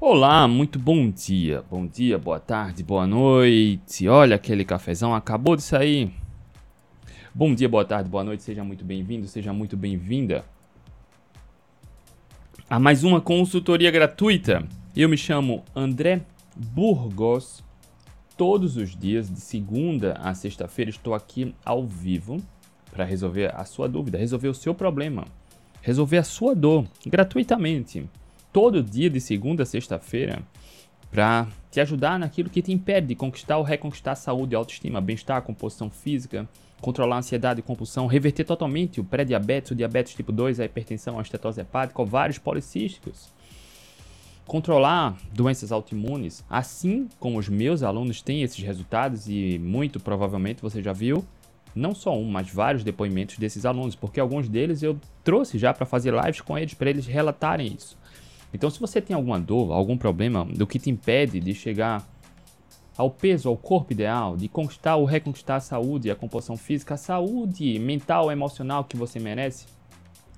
Olá, muito bom dia. Bom dia, boa tarde, boa noite. Olha aquele cafezão acabou de sair. Bom dia, boa tarde, boa noite. Seja muito bem-vindo, seja muito bem-vinda a mais uma consultoria gratuita. Eu me chamo André Burgos. Todos os dias, de segunda a sexta-feira, estou aqui ao vivo para resolver a sua dúvida, resolver o seu problema, resolver a sua dor gratuitamente todo dia de segunda a sexta-feira para te ajudar naquilo que te impede de conquistar ou reconquistar a saúde, autoestima, bem-estar, composição física, controlar a ansiedade e compulsão, reverter totalmente o pré-diabetes, o diabetes tipo 2, a hipertensão, a estetose hepática, ovários policísticos. Controlar doenças autoimunes, assim como os meus alunos têm esses resultados e muito provavelmente você já viu, não só um, mas vários depoimentos desses alunos, porque alguns deles eu trouxe já para fazer lives com eles, para eles relatarem isso. Então, se você tem alguma dor, algum problema do que te impede de chegar ao peso, ao corpo ideal, de conquistar ou reconquistar a saúde, a composição física, a saúde mental, emocional que você merece,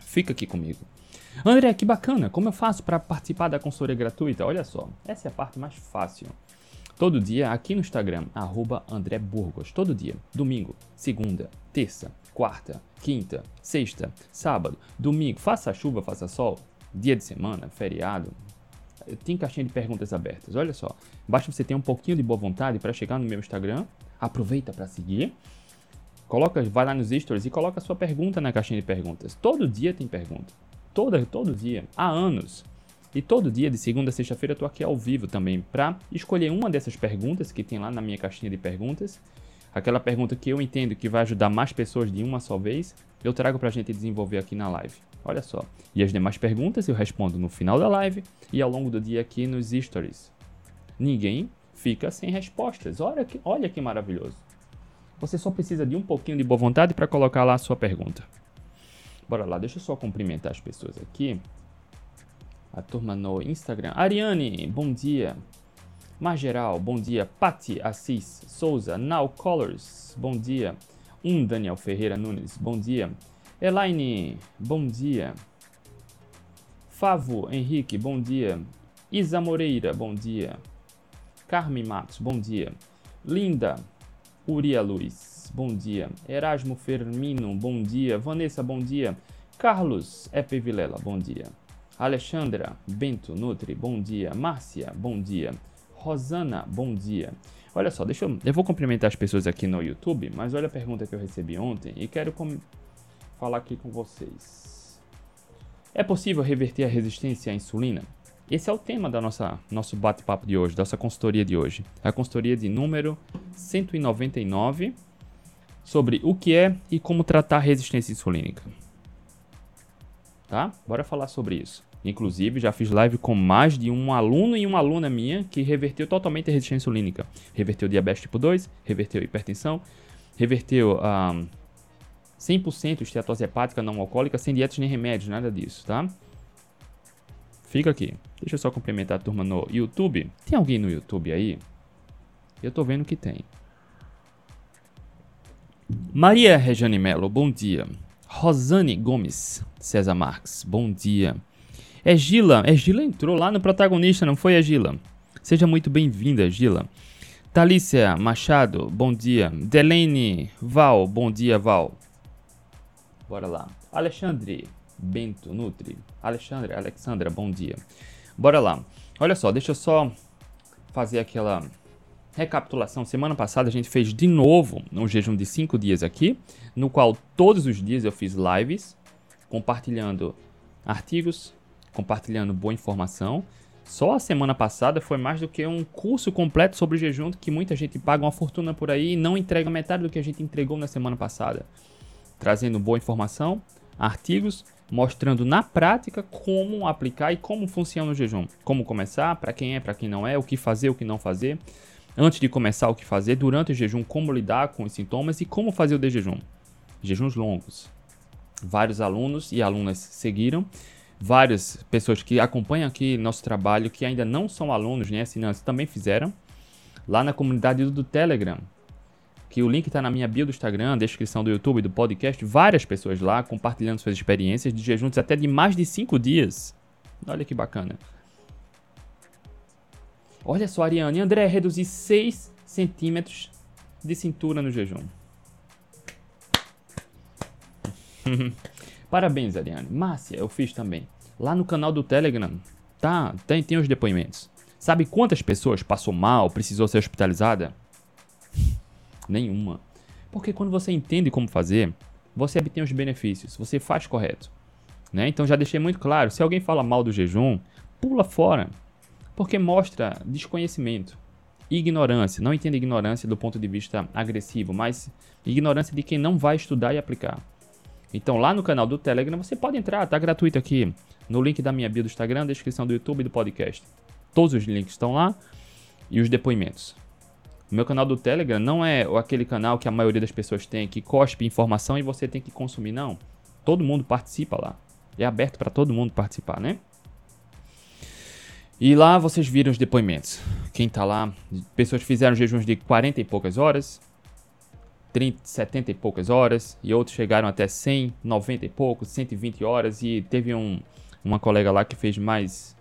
fica aqui comigo. André, que bacana! Como eu faço para participar da consultoria gratuita? Olha só, essa é a parte mais fácil. Todo dia aqui no Instagram, arroba André Burgos. Todo dia. Domingo, segunda, terça, quarta, quinta, sexta, sábado, domingo. Faça chuva, faça sol dia de semana, feriado, tem caixinha de perguntas abertas. Olha só, basta você ter um pouquinho de boa vontade para chegar no meu Instagram, aproveita para seguir, coloca, vai lá nos stories e coloca a sua pergunta na caixinha de perguntas. Todo dia tem pergunta. Todo, todo dia, há anos. E todo dia, de segunda a sexta-feira, eu tô aqui ao vivo também para escolher uma dessas perguntas que tem lá na minha caixinha de perguntas. Aquela pergunta que eu entendo que vai ajudar mais pessoas de uma só vez, eu trago para a gente desenvolver aqui na live. Olha só. E as demais perguntas eu respondo no final da live e ao longo do dia aqui nos stories. Ninguém fica sem respostas. Olha que, olha que maravilhoso. Você só precisa de um pouquinho de boa vontade para colocar lá a sua pergunta. Bora lá, deixa eu só cumprimentar as pessoas aqui. A turma no Instagram. Ariane, bom dia. Margeral, bom dia. Pati Assis Souza, Now Colors, bom dia. Um Daniel Ferreira Nunes, bom dia. Elaine, bom dia. Favo Henrique, bom dia. Isa Moreira, bom dia. Carmen Matos, bom dia. Linda Uria Luz, bom dia. Erasmo Fermino, bom dia. Vanessa, bom dia. Carlos Epe Vilela, bom dia. Alexandra Bento Nutri, bom dia. Márcia, bom dia. Rosana, bom dia. Olha só, deixa eu. Eu vou cumprimentar as pessoas aqui no YouTube, mas olha a pergunta que eu recebi ontem e quero falar aqui com vocês. É possível reverter a resistência à insulina? Esse é o tema da nossa nosso bate-papo de hoje, da nossa consultoria de hoje. A consultoria de número 199 sobre o que é e como tratar resistência insulínica. Tá? Bora falar sobre isso. Inclusive, já fiz live com mais de um aluno e uma aluna minha que reverteu totalmente a resistência insulínica. Reverteu diabetes tipo 2, reverteu hipertensão, reverteu a 100% esteatose hepática não alcoólica, sem dietas nem remédios, nada disso, tá? Fica aqui. Deixa eu só complementar a turma no YouTube. Tem alguém no YouTube aí? Eu tô vendo que tem. Maria Regiane Melo, bom dia. Rosane Gomes, César Marques, bom dia. É Gila, é entrou lá no protagonista, não foi a Gila? Seja muito bem-vinda, Gila. Talícia Machado, bom dia. Delene Val, bom dia, Val. Bora lá. Alexandre Bento Nutri. Alexandre, Alexandra, bom dia. Bora lá. Olha só, deixa eu só fazer aquela recapitulação. Semana passada a gente fez de novo um jejum de 5 dias aqui, no qual todos os dias eu fiz lives compartilhando artigos, compartilhando boa informação. Só a semana passada foi mais do que um curso completo sobre jejum que muita gente paga uma fortuna por aí e não entrega metade do que a gente entregou na semana passada trazendo boa informação, artigos, mostrando na prática como aplicar e como funciona o jejum. Como começar, para quem é, para quem não é, o que fazer, o que não fazer. Antes de começar, o que fazer. Durante o jejum, como lidar com os sintomas e como fazer o de jejum. Jejuns longos. Vários alunos e alunas seguiram. Várias pessoas que acompanham aqui nosso trabalho, que ainda não são alunos nem assinantes, também fizeram. Lá na comunidade do Telegram, que o link está na minha bio do Instagram, descrição do YouTube, do podcast, várias pessoas lá compartilhando suas experiências de jejuns até de mais de 5 dias. Olha que bacana. Olha só, Ariane. André, reduzir 6 centímetros de cintura no jejum. Parabéns, Ariane. Márcia, eu fiz também. Lá no canal do Telegram, tá? Tem, tem os depoimentos. Sabe quantas pessoas passou mal, precisou ser hospitalizada? Nenhuma. Porque quando você entende como fazer, você obtém os benefícios, você faz correto. Né? Então já deixei muito claro, se alguém fala mal do jejum, pula fora. Porque mostra desconhecimento, ignorância. Não entenda ignorância do ponto de vista agressivo, mas ignorância de quem não vai estudar e aplicar. Então lá no canal do Telegram você pode entrar, tá gratuito aqui, no link da minha bio do Instagram, descrição do YouTube e do podcast. Todos os links estão lá e os depoimentos. O meu canal do Telegram não é aquele canal que a maioria das pessoas tem, que cospe informação e você tem que consumir, não. Todo mundo participa lá. É aberto para todo mundo participar, né? E lá vocês viram os depoimentos. Quem tá lá, pessoas fizeram jejuns de 40 e poucas horas, 30, 70 e poucas horas, e outros chegaram até 100, 90 e poucos, 120 horas, e teve um, uma colega lá que fez mais,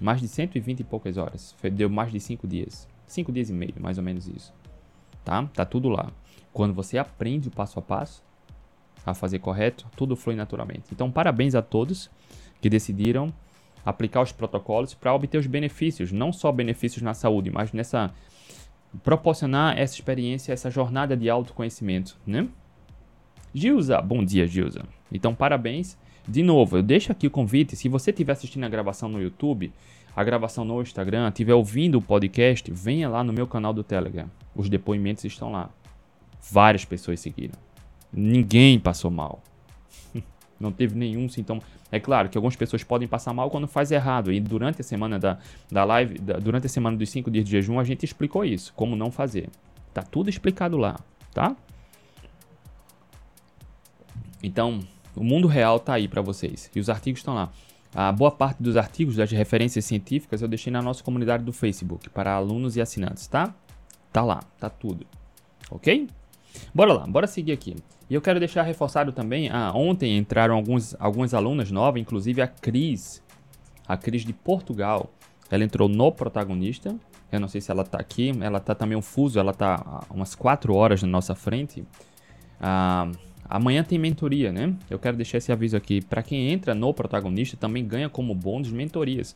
mais de 120 e poucas horas, deu mais de 5 dias. 5 dias e meio, mais ou menos isso. Tá? Tá tudo lá. Quando você aprende o passo a passo a fazer correto, tudo flui naturalmente. Então, parabéns a todos que decidiram aplicar os protocolos para obter os benefícios, não só benefícios na saúde, mas nessa proporcionar essa experiência, essa jornada de autoconhecimento, né? Gilza, bom dia, Gilza. Então, parabéns. De novo, eu deixo aqui o convite, se você estiver assistindo a gravação no YouTube, a gravação no Instagram, estiver ouvindo o podcast, venha lá no meu canal do Telegram. Os depoimentos estão lá. Várias pessoas seguiram. Ninguém passou mal. Não teve nenhum sintoma. É claro que algumas pessoas podem passar mal quando faz errado. E durante a semana da, da live, da, durante a semana dos 5 dias de jejum, a gente explicou isso. Como não fazer. Tá tudo explicado lá, tá? Então, o mundo real tá aí para vocês. E os artigos estão lá. A boa parte dos artigos das referências científicas eu deixei na nossa comunidade do Facebook para alunos e assinantes, tá? Tá lá, tá tudo. Ok? Bora lá, bora seguir aqui. E eu quero deixar reforçado também, ah, ontem entraram alguns, algumas alunas novas, inclusive a Cris, a Cris de Portugal. Ela entrou no protagonista. Eu não sei se ela tá aqui, ela tá também um fuso, ela tá umas 4 horas na nossa frente. Ah, Amanhã tem mentoria, né? Eu quero deixar esse aviso aqui. Para quem entra no protagonista, também ganha como bônus mentorias.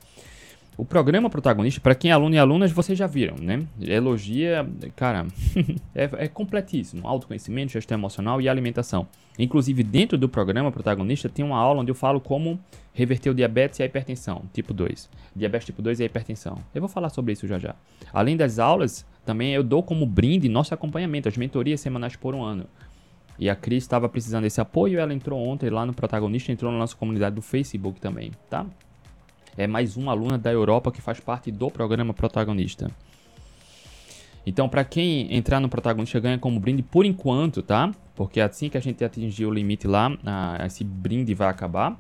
O programa protagonista, para quem é aluno e alunas, vocês já viram, né? Elogia, cara, é, é, completíssimo. Autoconhecimento, gestão emocional e alimentação. Inclusive, dentro do programa protagonista, tem uma aula onde eu falo como reverter o diabetes e a hipertensão, tipo 2. Diabetes tipo 2 e a hipertensão. Eu vou falar sobre isso já já. Além das aulas, também eu dou como brinde nosso acompanhamento, as mentorias semanais por um ano. E a Cris estava precisando desse apoio, ela entrou ontem lá no protagonista, entrou na nossa comunidade do Facebook também, tá? É mais uma aluna da Europa que faz parte do programa protagonista. Então, para quem entrar no protagonista, ganha como brinde por enquanto, tá? Porque assim que a gente atingir o limite lá, esse brinde vai acabar.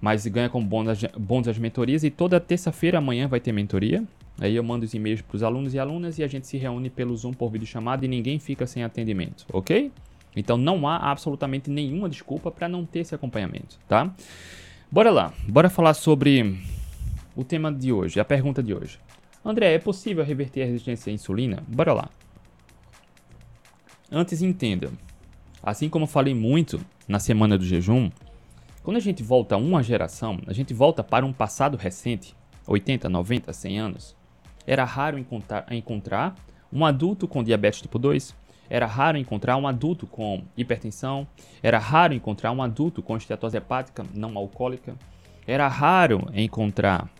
Mas ganha como bônus, bônus as mentorias. E toda terça-feira, amanhã, vai ter mentoria. Aí eu mando os e-mails para os alunos e alunas e a gente se reúne pelo Zoom por vídeo chamada e ninguém fica sem atendimento, ok? Então não há absolutamente nenhuma desculpa para não ter esse acompanhamento, tá? Bora lá, bora falar sobre o tema de hoje, a pergunta de hoje. André, é possível reverter a resistência à insulina? Bora lá. Antes entenda, assim como falei muito na semana do jejum, quando a gente volta a uma geração, a gente volta para um passado recente, 80, 90, 100 anos, era raro encontrar, encontrar um adulto com diabetes tipo 2, era raro encontrar um adulto com hipertensão, era raro encontrar um adulto com esteatose hepática não alcoólica, era raro encontrar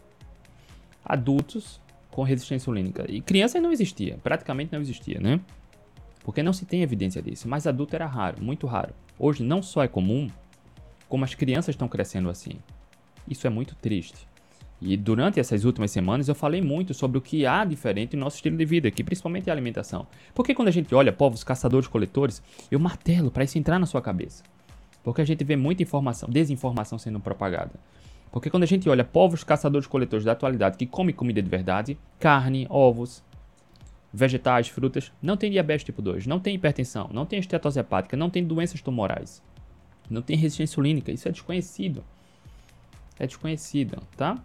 adultos com resistência insulínica. E criança não existia, praticamente não existia, né? Porque não se tem evidência disso, mas adulto era raro, muito raro. Hoje não só é comum, como as crianças estão crescendo assim. Isso é muito triste. E durante essas últimas semanas eu falei muito sobre o que há diferente no nosso estilo de vida, que principalmente é a alimentação. Porque quando a gente olha povos caçadores-coletores, eu martelo para isso entrar na sua cabeça. Porque a gente vê muita informação, desinformação sendo propagada. Porque quando a gente olha povos caçadores-coletores da atualidade que comem comida de verdade, carne, ovos, vegetais, frutas, não tem diabetes tipo 2, não tem hipertensão, não tem estetose hepática, não tem doenças tumorais, não tem resistência insulínica, isso é desconhecido. É desconhecido, tá?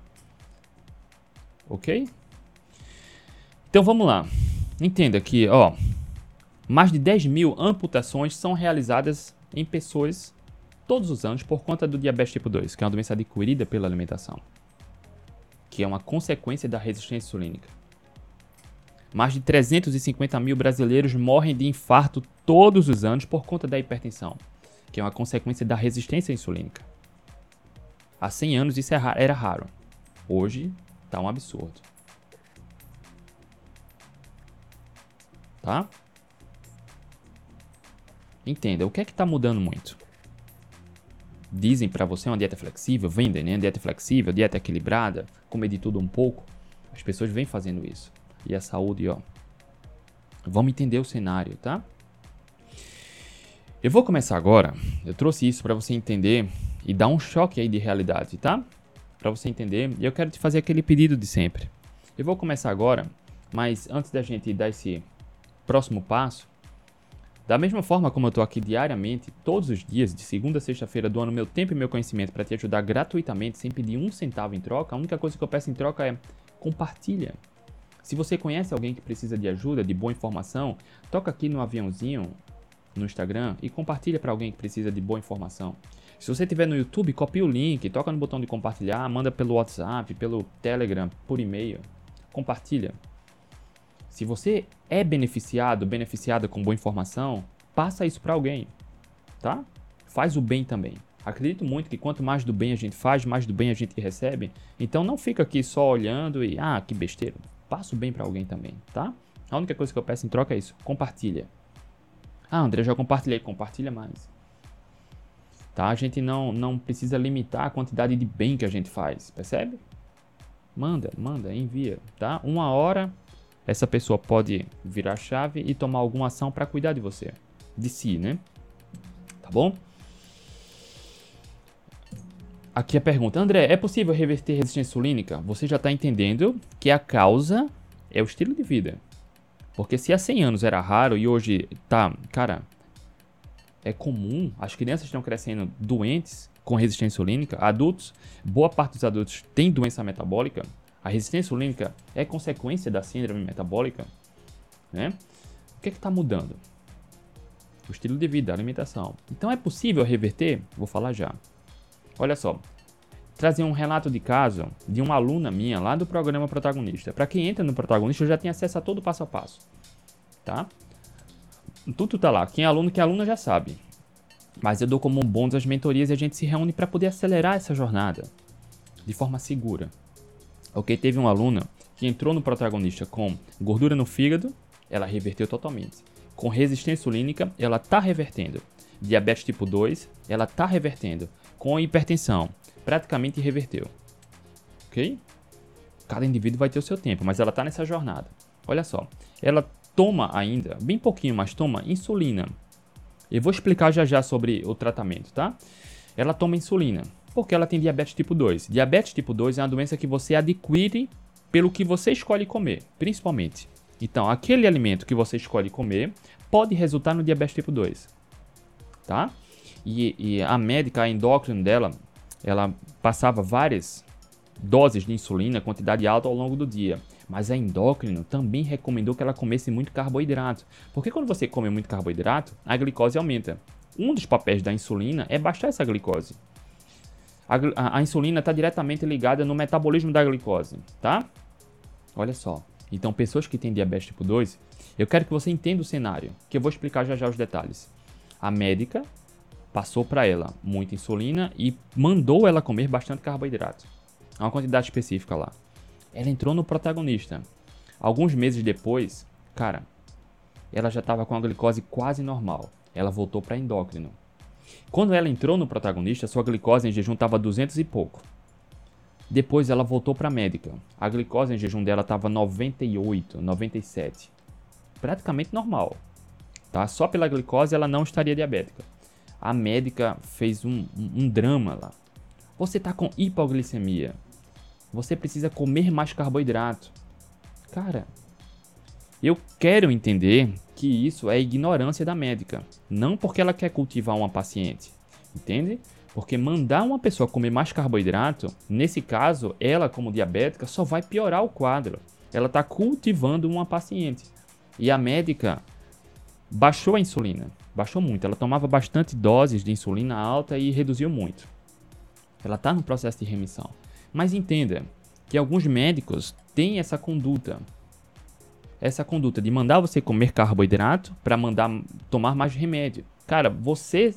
Ok? Então vamos lá. Entenda que, ó, mais de 10 mil amputações são realizadas em pessoas todos os anos por conta do diabetes tipo 2, que é uma doença adquirida pela alimentação, que é uma consequência da resistência insulínica. Mais de 350 mil brasileiros morrem de infarto todos os anos por conta da hipertensão, que é uma consequência da resistência insulínica. Há 100 anos isso era raro. Hoje está um absurdo. Tá? Entenda, o que é que está mudando muito? Dizem para você uma dieta flexível, vendem, né? Dieta flexível, dieta equilibrada, comer de tudo um pouco. As pessoas vêm fazendo isso. E a saúde, ó. Vamos entender o cenário, tá? Eu vou começar agora. Eu trouxe isso para você entender e dar um choque aí de realidade, tá? Para você entender. E eu quero te fazer aquele pedido de sempre. Eu vou começar agora, mas antes da gente dar esse próximo passo, da mesma forma como eu estou aqui diariamente, todos os dias, de segunda a sexta-feira, doando meu tempo e meu conhecimento para te ajudar gratuitamente, sem pedir um centavo em troca, a única coisa que eu peço em troca é compartilha. Se você conhece alguém que precisa de ajuda, de boa informação, toca aqui no aviãozinho no Instagram e compartilha para alguém que precisa de boa informação. Se você estiver no YouTube, copia o link, toca no botão de compartilhar, manda pelo WhatsApp, pelo Telegram, por e-mail. Compartilha. Se você é beneficiado, beneficiada com boa informação, passa isso para alguém, tá? Faz o bem também. Acredito muito que quanto mais do bem a gente faz, mais do bem a gente recebe. Então não fica aqui só olhando e ah, que besteira. Passa o bem para alguém também, tá? A única coisa que eu peço em troca é isso, compartilha. Ah, André, já compartilhei, compartilha mais. Tá? A gente não, não precisa limitar a quantidade de bem que a gente faz, percebe? Manda, manda, envia, tá? Uma hora essa pessoa pode virar chave e tomar alguma ação para cuidar de você, de si, né? Tá bom? Aqui a pergunta, André, é possível reverter resistência insulínica? Você já está entendendo que a causa é o estilo de vida. Porque se há 100 anos era raro e hoje tá, cara, é comum, as crianças estão crescendo doentes com resistência insulínica, adultos, boa parte dos adultos tem doença metabólica, a resistência insulínica é consequência da síndrome metabólica, né? O que é está mudando? O estilo de vida, a alimentação. Então é possível reverter? Vou falar já. Olha só, trazer um relato de caso de uma aluna minha lá do programa Protagonista. Para quem entra no Protagonista, já tem acesso a todo o passo a passo, tá? Tudo tá lá. Quem é aluno, quem é aluna já sabe. Mas eu dou como um bônus as mentorias e a gente se reúne para poder acelerar essa jornada de forma segura. Ok, teve uma aluna que entrou no protagonista com gordura no fígado, ela reverteu totalmente. Com resistência insulínica, ela está revertendo. Diabetes tipo 2, ela está revertendo. Com hipertensão, praticamente reverteu. Ok? Cada indivíduo vai ter o seu tempo, mas ela está nessa jornada. Olha só, ela toma ainda, bem pouquinho, mas toma insulina. Eu vou explicar já já sobre o tratamento, tá? Ela toma insulina porque ela tem diabetes tipo 2. Diabetes tipo 2 é uma doença que você adquire pelo que você escolhe comer, principalmente. Então, aquele alimento que você escolhe comer pode resultar no diabetes tipo 2, tá? E, e a médica, a endócrina dela, ela passava várias doses de insulina, quantidade alta ao longo do dia. Mas a endócrina também recomendou que ela comesse muito carboidrato. Porque quando você come muito carboidrato, a glicose aumenta. Um dos papéis da insulina é baixar essa glicose a, a insulina está diretamente ligada no metabolismo da glicose, tá? Olha só. Então, pessoas que têm diabetes tipo 2, eu quero que você entenda o cenário, que eu vou explicar já já os detalhes. A médica passou para ela muita insulina e mandou ela comer bastante carboidrato. Uma quantidade específica lá. Ela entrou no protagonista. Alguns meses depois, cara, ela já estava com a glicose quase normal. Ela voltou para endócrino. Quando ela entrou no protagonista, sua glicose em jejum estava 200 e pouco. Depois ela voltou para médica. A glicose em jejum dela estava 98, 97. Praticamente normal. Tá? Só pela glicose ela não estaria diabética. A médica fez um, um, um drama lá. Você está com hipoglicemia. Você precisa comer mais carboidrato. Cara, eu quero entender que isso é ignorância da médica, não porque ela quer cultivar uma paciente, entende? Porque mandar uma pessoa comer mais carboidrato, nesse caso, ela como diabética, só vai piorar o quadro. ela está cultivando uma paciente. E a médica baixou a insulina, baixou muito. Ela tomava bastante doses de insulina alta e reduziu muito. Ela está no processo de remissão. Mas entenda que alguns médicos têm essa conduta. Essa conduta de mandar você comer carboidrato para mandar tomar mais remédio. Cara, você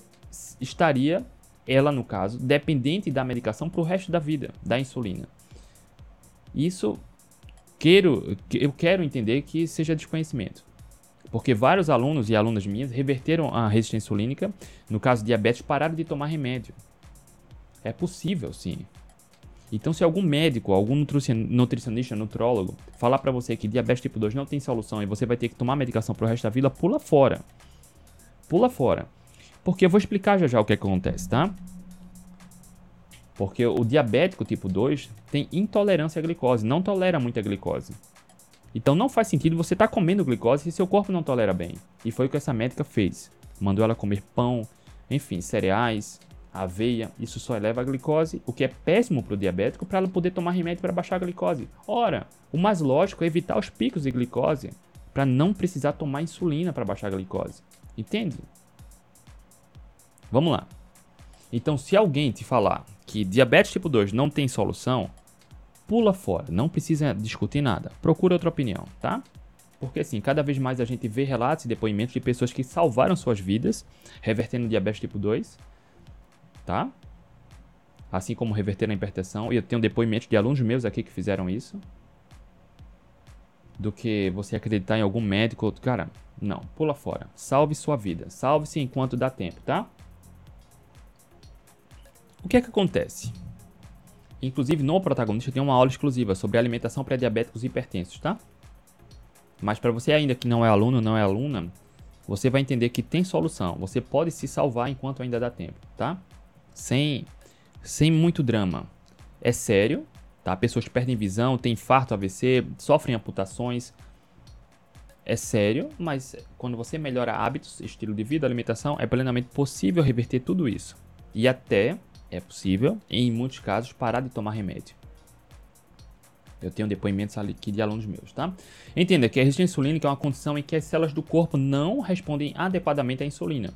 estaria, ela no caso, dependente da medicação para o resto da vida, da insulina. Isso quero, eu quero entender que seja desconhecimento. Porque vários alunos e alunas minhas reverteram a resistência insulínica, no caso diabetes, pararam de tomar remédio. É possível, sim. Então, se algum médico, algum nutricionista, nutrólogo, falar para você que diabetes tipo 2 não tem solução e você vai ter que tomar medicação pro resto da vida, pula fora. Pula fora. Porque eu vou explicar já já o que acontece, tá? Porque o diabético tipo 2 tem intolerância à glicose, não tolera muita glicose. Então não faz sentido você estar tá comendo glicose se seu corpo não tolera bem. E foi o que essa médica fez. Mandou ela comer pão, enfim, cereais, aveia. Isso só eleva a glicose, o que é péssimo para o diabético, para ela poder tomar remédio para baixar a glicose. Ora, o mais lógico é evitar os picos de glicose para não precisar tomar insulina para baixar a glicose. Entende? Vamos lá. Então, se alguém te falar que diabetes tipo 2 não tem solução, pula fora, não precisa discutir nada. Procura outra opinião, tá? Porque assim, cada vez mais a gente vê relatos e depoimentos de pessoas que salvaram suas vidas revertendo diabetes tipo 2, tá? Assim como reverteram a hipertensão, e eu tenho depoimentos de alunos meus aqui que fizeram isso. Do que você acreditar em algum médico, cara, não, pula fora. Salve sua vida, salve-se enquanto dá tempo, tá? O que é que acontece? Inclusive, no protagonista tem uma aula exclusiva sobre alimentação para diabéticos e hipertensos, tá? Mas para você ainda que não é aluno, não é aluna, você vai entender que tem solução. Você pode se salvar enquanto ainda dá tempo, tá? Sem, sem muito drama. É sério, tá? Pessoas perdem visão, têm infarto, AVC, sofrem amputações. É sério, mas quando você melhora hábitos, estilo de vida, alimentação, é plenamente possível reverter tudo isso. E até é possível, em muitos casos, parar de tomar remédio. Eu tenho depoimentos aqui de alunos meus, tá? Entenda que a resistência insulínica é uma condição em que as células do corpo não respondem adequadamente à insulina.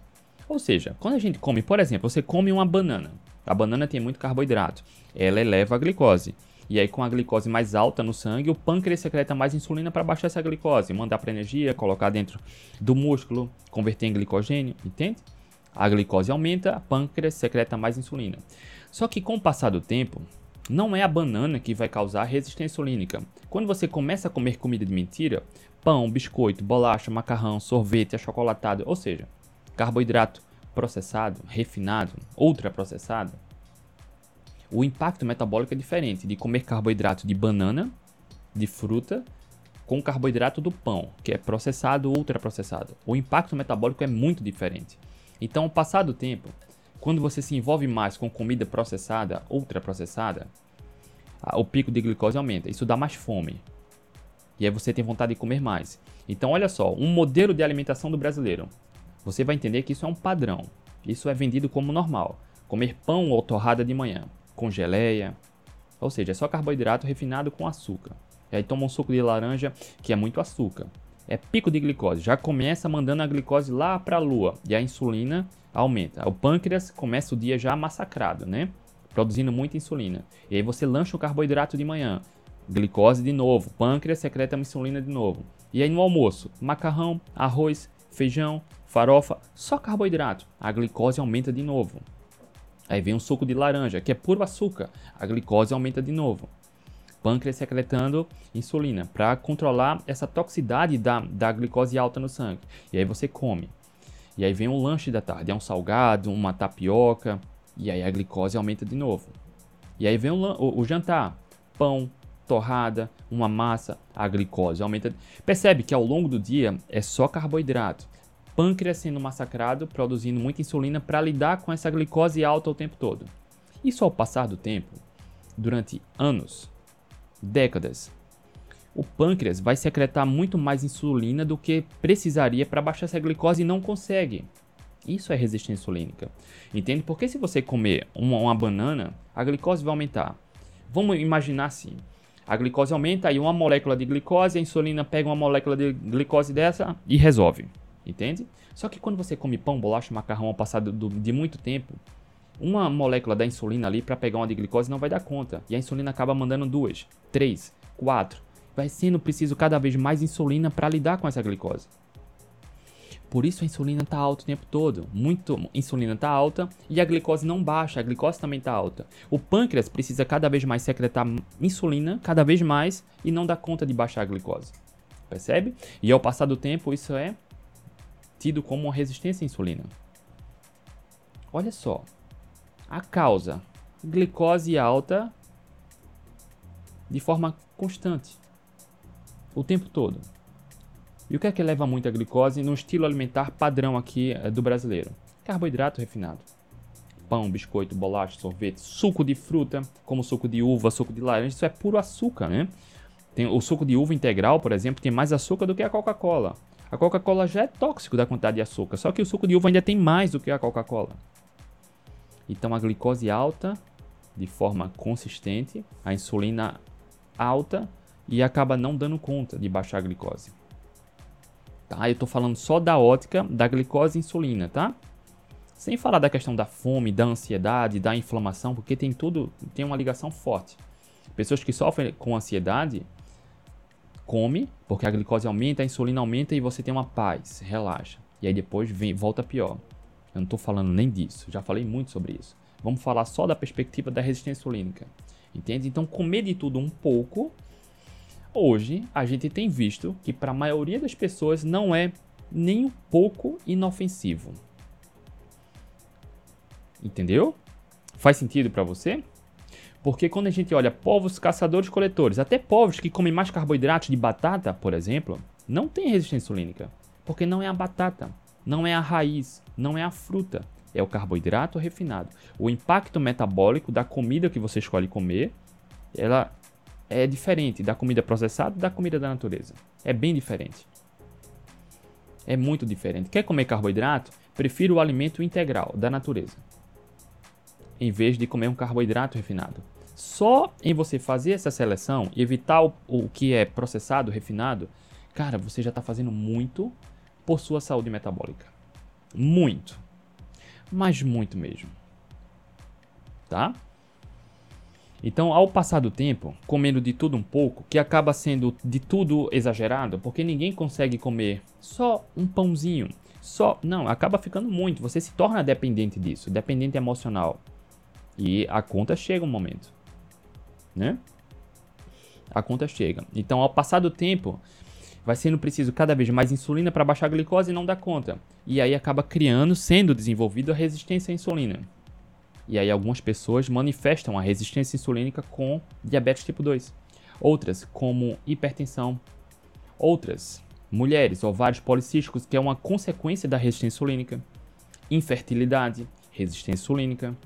Ou seja, quando a gente come, por exemplo, você come uma banana. A banana tem muito carboidrato. Ela eleva a glicose. E aí, com a glicose mais alta no sangue, o pâncreas secreta mais insulina para baixar essa glicose, mandar para energia, colocar dentro do músculo, converter em glicogênio, entende? A glicose aumenta, a pâncreas secreta mais insulina. Só que com o passar do tempo, não é a banana que vai causar resistência insulínica. Quando você começa a comer comida de mentira, pão, biscoito, bolacha, macarrão, sorvete, achocolatado, ou seja, carboidrato processado, refinado, ultraprocessado, o impacto metabólico é diferente de comer carboidrato de banana, de fruta, com carboidrato do pão, que é processado ou ultraprocessado. O impacto metabólico é muito diferente. Então, ao passar do tempo, quando você se envolve mais com comida processada, ultraprocessada, o pico de glicose aumenta. Isso dá mais fome. E aí você tem vontade de comer mais. Então, olha só, um modelo de alimentação do brasileiro. Você vai entender que isso é um padrão. Isso é vendido como normal. Comer pão ou torrada de manhã, com geleia. Ou seja, é só carboidrato refinado com açúcar. E aí toma um suco de laranja, que é muito açúcar é pico de glicose, já começa mandando a glicose lá para a lua e a insulina aumenta. O pâncreas começa o dia já massacrado, né? Produzindo muita insulina. E aí você lancha o carboidrato de manhã, glicose de novo, pâncreas secreta insulina de novo. E aí no almoço, macarrão, arroz, feijão, farofa, só carboidrato. A glicose aumenta de novo. Aí vem um suco de laranja, que é puro açúcar. A glicose aumenta de novo pâncreas secretando insulina para controlar essa toxicidade da, da glicose alta no sangue. E aí você come. E aí vem um lanche da tarde, é um salgado, uma tapioca, e aí a glicose aumenta de novo. E aí vem o, o, o jantar, pão, torrada, uma massa, a glicose aumenta. Percebe que ao longo do dia é só carboidrato. Pâncreas sendo massacrado, produzindo muita insulina para lidar com essa glicose alta o tempo todo. Isso ao passar do tempo, durante anos, décadas. O pâncreas vai secretar muito mais insulina do que precisaria para baixar essa glicose e não consegue. Isso é resistência insulínica. Entende? Porque se você comer uma, uma banana, a glicose vai aumentar. Vamos imaginar assim: A glicose aumenta, aí uma molécula de glicose, a insulina pega uma molécula de glicose dessa e resolve. Entende? Só que quando você come pão, bolacha, macarrão ao passado de muito tempo, uma molécula da insulina ali para pegar uma de glicose não vai dar conta. E a insulina acaba mandando duas, três, quatro. Vai sendo preciso cada vez mais insulina para lidar com essa glicose. Por isso a insulina está alta o tempo todo. Muito insulina está alta e a glicose não baixa, a glicose também está alta. O pâncreas precisa cada vez mais secretar insulina, cada vez mais, e não dá conta de baixar a glicose. Percebe? E ao passar do tempo, isso é tido como resistência à insulina. Olha só. A causa: glicose alta de forma constante. O tempo todo. E o que é que leva muito a glicose no estilo alimentar padrão aqui é, do brasileiro? Carboidrato refinado. Pão, biscoito, bolacha, sorvete, suco de fruta, como suco de uva, suco de laranja, isso é puro açúcar, né? Tem o suco de uva integral, por exemplo, tem mais açúcar do que a Coca-Cola. A Coca-Cola já é tóxico da quantidade de açúcar, só que o suco de uva ainda tem mais do que a Coca-Cola. Então a glicose alta de forma consistente, a insulina alta e acaba não dando conta de baixar a glicose. Tá? Eu estou falando só da ótica da glicose e insulina, tá? Sem falar da questão da fome, da ansiedade, da inflamação, porque tem tudo, tem uma ligação forte. Pessoas que sofrem com ansiedade, come, porque a glicose aumenta, a insulina aumenta e você tem uma paz, relaxa. E aí depois vem, volta pior. Eu não estou falando nem disso, já falei muito sobre isso. Vamos falar só da perspectiva da resistência insulínica. Entende? Então, comer de tudo um pouco Hoje, a gente tem visto que para a maioria das pessoas não é nem um pouco inofensivo. Entendeu? Faz sentido para você? Porque quando a gente olha povos caçadores-coletores, até povos que comem mais carboidratos de batata, por exemplo, não tem resistência insulínica. Porque não é a batata, não é a raiz, não é a fruta, é o carboidrato refinado. O impacto metabólico da comida que você escolhe comer, ela é diferente da comida processada da comida da natureza. É bem diferente. É muito diferente. Quer comer carboidrato? Prefiro o alimento integral da natureza, em vez de comer um carboidrato refinado. Só em você fazer essa seleção e evitar o, o que é processado, refinado, cara, você já está fazendo muito por sua saúde metabólica. Muito. Mas muito mesmo. Tá? Então, ao passar do tempo, comendo de tudo um pouco, que acaba sendo de tudo exagerado, porque ninguém consegue comer só um pãozinho, só, não, acaba ficando muito, você se torna dependente disso, dependente emocional. E a conta chega um momento, né? A conta chega. Então, ao passar do tempo, vai sendo preciso cada vez mais insulina para baixar a glicose e não dá conta. E aí acaba criando, sendo desenvolvido a resistência à insulina. E aí algumas pessoas manifestam a resistência insulínica com diabetes tipo 2. Outras, como hipertensão. Outras, mulheres, ovários policísticos, que é uma consequência da resistência insulínica. Infertilidade, resistência insulínica.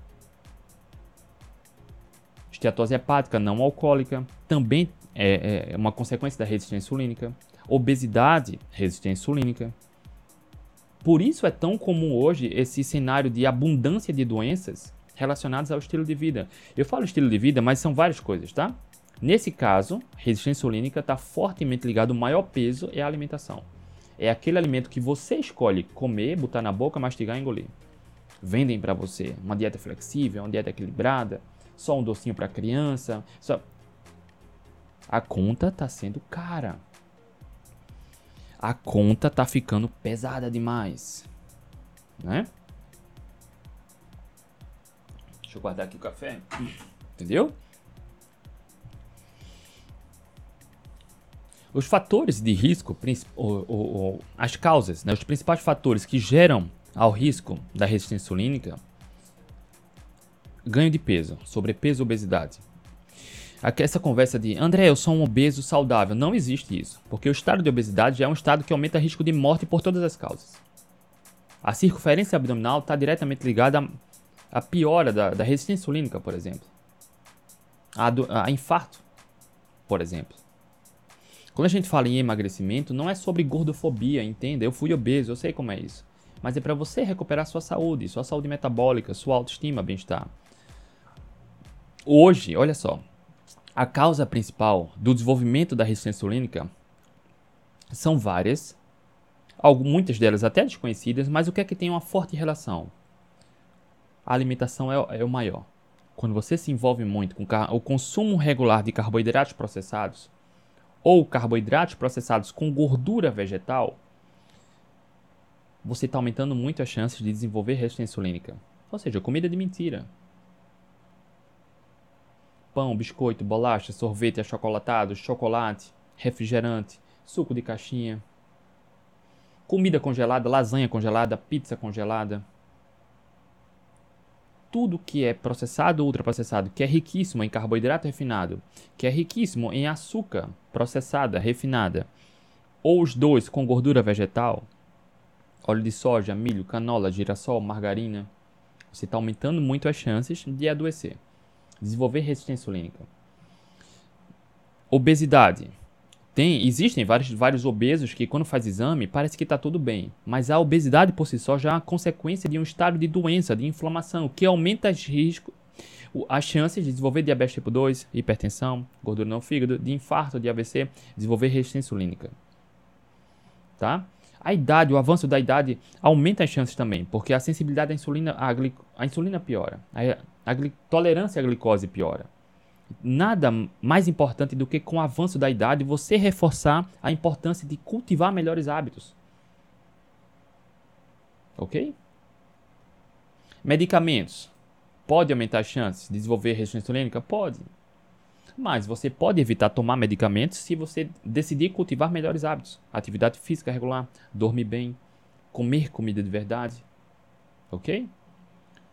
Esteatose hepática não alcoólica, também é, é uma consequência da resistência insulínica. Obesidade, resistência insulínica. Por isso é tão comum hoje esse cenário de abundância de doenças relacionados ao estilo de vida. Eu falo estilo de vida, mas são várias coisas, tá? Nesse caso, resistência insulínica está fortemente ligado, o maior peso é a alimentação. É aquele alimento que você escolhe comer, botar na boca, mastigar e engolir. Vendem para você uma dieta flexível, uma dieta equilibrada, só um docinho para criança, só a conta está sendo cara. A conta está ficando pesada demais, né? Deixa eu guardar aqui o café. Entendeu? Os fatores de risco, as causas, né, os principais fatores que geram ao risco da resistência insulínica, ganho de peso, sobrepeso, obesidade. Essa conversa de André, eu sou um obeso saudável, não existe isso, porque o estado de obesidade é um estado que aumenta o risco de morte por todas as causas. A circunferência abdominal está diretamente ligada a a piora da, da resistência insulínica, por exemplo. A, do, a infarto, por exemplo. Quando a gente fala em emagrecimento, não é sobre gordofobia, entenda? Eu fui obeso, eu sei como é isso. Mas é para você recuperar sua saúde, sua saúde metabólica, sua autoestima, bem-estar. Hoje, olha só, A causa principal do desenvolvimento da resistência insulínica são várias, muitas delas até desconhecidas, mas o que é que tem uma forte relação? A alimentação é, é o maior. Quando você se envolve muito com o consumo regular de carboidratos processados ou carboidratos processados com gordura vegetal, você está aumentando muito as chances de desenvolver resistência insulínica. Ou seja, comida de mentira. Pão, biscoito, bolacha, sorvete achocolatado, chocolate, refrigerante, suco de caixinha, comida congelada, lasanha congelada, pizza congelada. Tudo que é processado ou ultraprocessado, que é riquíssimo em carboidrato refinado, que é riquíssimo em açúcar processada, refinada, ou os dois com gordura vegetal, óleo de soja, milho, canola, girassol, margarina, você está aumentando muito as chances de adoecer, desenvolver resistência insulínica. Obesidade. Tem, existem vários, vários obesos que, quando faz exame, parece que está tudo bem. Mas a obesidade por si só já é uma consequência de um estado de doença, de inflamação, que aumenta as riscos, as chances de desenvolver diabetes tipo 2, hipertensão, gordura no fígado, de infarto, de AVC, desenvolver resistência insulínica. Tá? A idade, o avanço da idade aumenta as chances também, porque a sensibilidade à insulina, a, a insulina piora, a tolerância à glicose piora. Nada mais importante do que com o avanço da idade você reforçar a importância de cultivar melhores hábitos. Ok? Medicamentos. Pode aumentar as chances de desenvolver resistência insulínica? Pode. Mas você pode evitar tomar medicamentos se você decidir cultivar melhores hábitos. Atividade física regular, dormir bem, comer comida de verdade. Ok?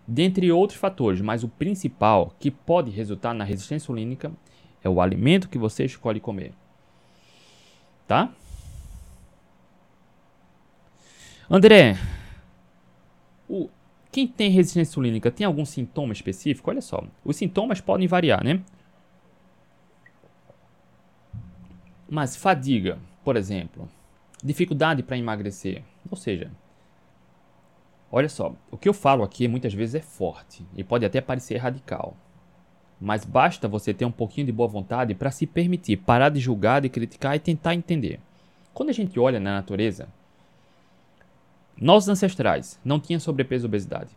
Dentre outros fatores, mas o principal que pode resultar na resistência insulínica é o alimento que você escolhe comer. Tá? André, o, quem tem resistência insulínica tem algum sintoma específico? Olha só, os sintomas podem variar, né? Mas fadiga, por exemplo, dificuldade para emagrecer, ou seja, olha só, o que eu falo aqui muitas vezes é forte e pode até parecer radical. Mas basta você ter um pouquinho de boa vontade para se permitir parar de julgar, de criticar e tentar entender. Quando a gente olha na natureza, nossos ancestrais não tinham sobrepeso e obesidade.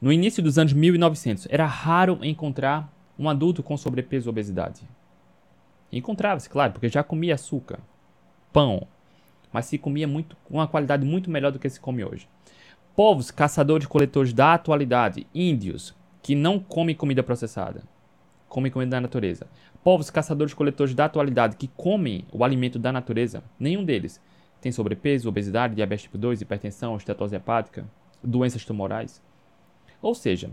No início dos anos 1900, era raro encontrar um adulto com sobrepeso e obesidade. Encontrava-se, claro, porque já comia açúcar, pão, mas se comia com uma qualidade muito melhor do que se come hoje. Povos caçadores-coletores da atualidade, índios, que não comem comida processada, comem comida da natureza. Povos caçadores-coletores da atualidade que comem o alimento da natureza, nenhum deles tem sobrepeso, obesidade, diabetes tipo 2, hipertensão, estetose hepática, doenças tumorais. Ou seja,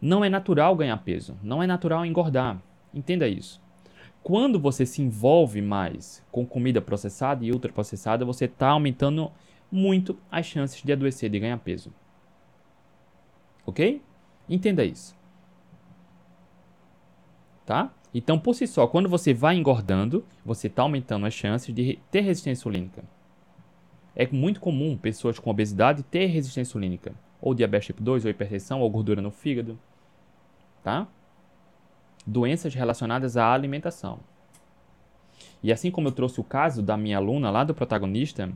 não é natural ganhar peso, não é natural engordar. Entenda isso. Quando você se envolve mais com comida processada e ultraprocessada, você está aumentando muito as chances de adoecer, de ganhar peso. Ok? Entenda isso. Tá? Então, por si só, quando você vai engordando, você está aumentando as chances de ter resistência insulínica. É muito comum pessoas com obesidade ter resistência insulínica, ou diabetes tipo 2, ou hipertensão, ou gordura no fígado. Tá? doenças relacionadas à alimentação. E assim como eu trouxe o caso da minha aluna lá do protagonista,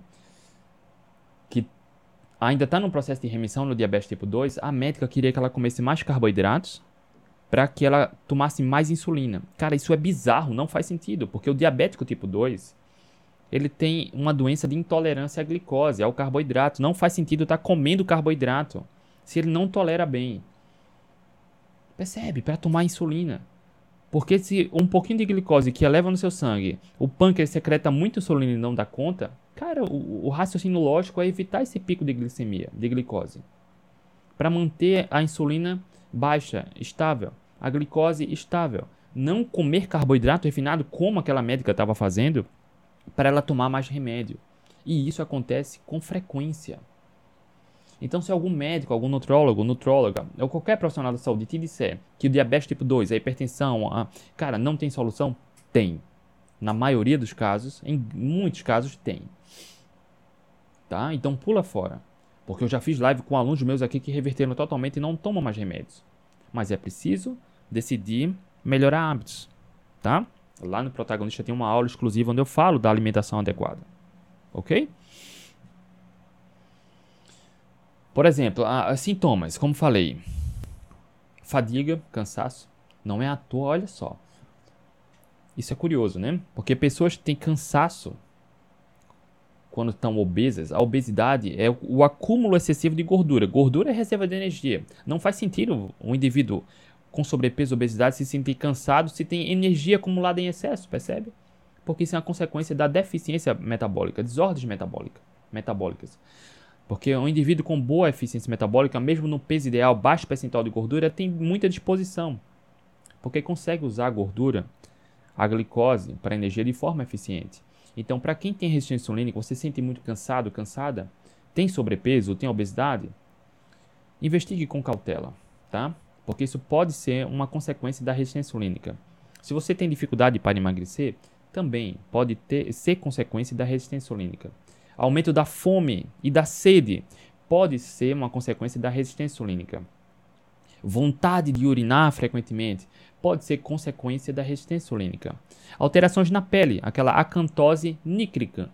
ainda está no processo de remissão no diabetes tipo 2, a médica queria que ela comesse mais carboidratos para que ela tomasse mais insulina. Cara, isso é bizarro, não faz sentido, porque o diabético tipo 2, ele tem uma doença de intolerância à glicose, ao carboidrato. Não faz sentido estar tá comendo carboidrato se ele não tolera bem. Percebe? Para tomar insulina. Porque se um pouquinho de glicose que eleva no seu sangue, o pâncreas secreta muito insulina e não dá conta, cara, o, o raciocínio lógico é evitar esse pico de glicemia, de glicose. Para manter a insulina baixa, estável, a glicose estável. Não comer carboidrato refinado como aquela médica estava fazendo para ela tomar mais remédio. E isso acontece com frequência. Então, se algum médico, algum nutrólogo, nutróloga, ou qualquer profissional da saúde te disser que o diabetes tipo 2, a hipertensão, a... cara, não tem solução, tem. Na maioria dos casos, em muitos casos, tem. Tá? Então, pula fora. Porque eu já fiz live com alunos meus aqui que reverteram totalmente e não tomam mais remédios. Mas é preciso decidir melhorar hábitos, tá? Lá no protagonista tem uma aula exclusiva onde eu falo da alimentação adequada. OK? Por exemplo, a, a sintomas, como falei, fadiga, cansaço, não é à toa, olha só. Isso é curioso, né? Porque pessoas que têm cansaço quando estão obesas, a obesidade é o, acúmulo excessivo de gordura. Gordura é reserva de energia. Não faz sentido um indivíduo com sobrepeso obesidade se sentir cansado se tem energia acumulada em excesso, percebe? Porque isso é uma consequência da deficiência metabólica, desordens metabólica, metabólicas. Porque um indivíduo com boa eficiência metabólica, mesmo no peso ideal, baixo percentual de gordura, tem muita disposição. Porque consegue usar a gordura, a glicose, para energia de forma eficiente. Então, para quem tem resistência insulínica, você se sente muito cansado, cansada, tem sobrepeso, tem obesidade, investigue com cautela, tá? Porque isso pode ser uma consequência da resistência insulínica. Se você tem dificuldade para emagrecer, também pode ter, ser consequência da resistência insulínica. Aumento da fome e da sede pode ser uma consequência da resistência insulínica. Vontade de urinar frequentemente pode ser consequência da resistência insulínica. Alterações na pele, aquela acantose nigricans,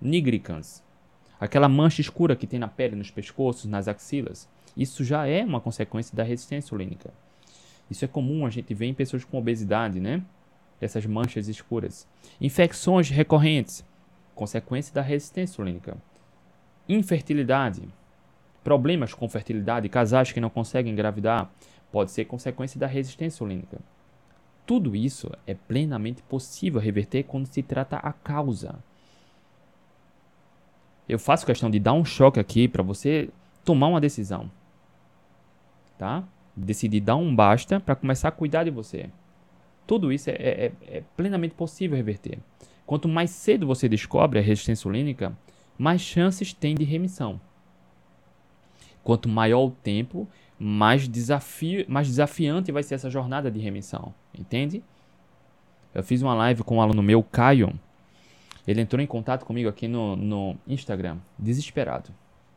nigricans, aquela mancha escura que tem na pele, nos pescoços, nas axilas, isso já é uma consequência da resistência insulínica. Isso é comum a gente ver em pessoas com obesidade, né? Essas manchas escuras. Infecções recorrentes, consequência da resistência insulínica. Infertilidade, problemas com fertilidade, casais que não conseguem engravidar, pode ser consequência da resistência insulínica. Tudo isso é plenamente possível reverter quando se trata a causa. Eu faço questão de dar um choque aqui para você tomar uma decisão. Tá? Decidir dar um basta para começar a cuidar de você. Tudo isso é, é, é, plenamente possível reverter. Quanto mais cedo você descobre a resistência insulínica, mais chances tem de remissão. Quanto maior o tempo mais, desafio, mais desafiante vai ser essa jornada de remissão. Entende? Eu fiz uma live com um aluno meu, Caio. Ele entrou em contato comigo aqui no, no Instagram, desesperado.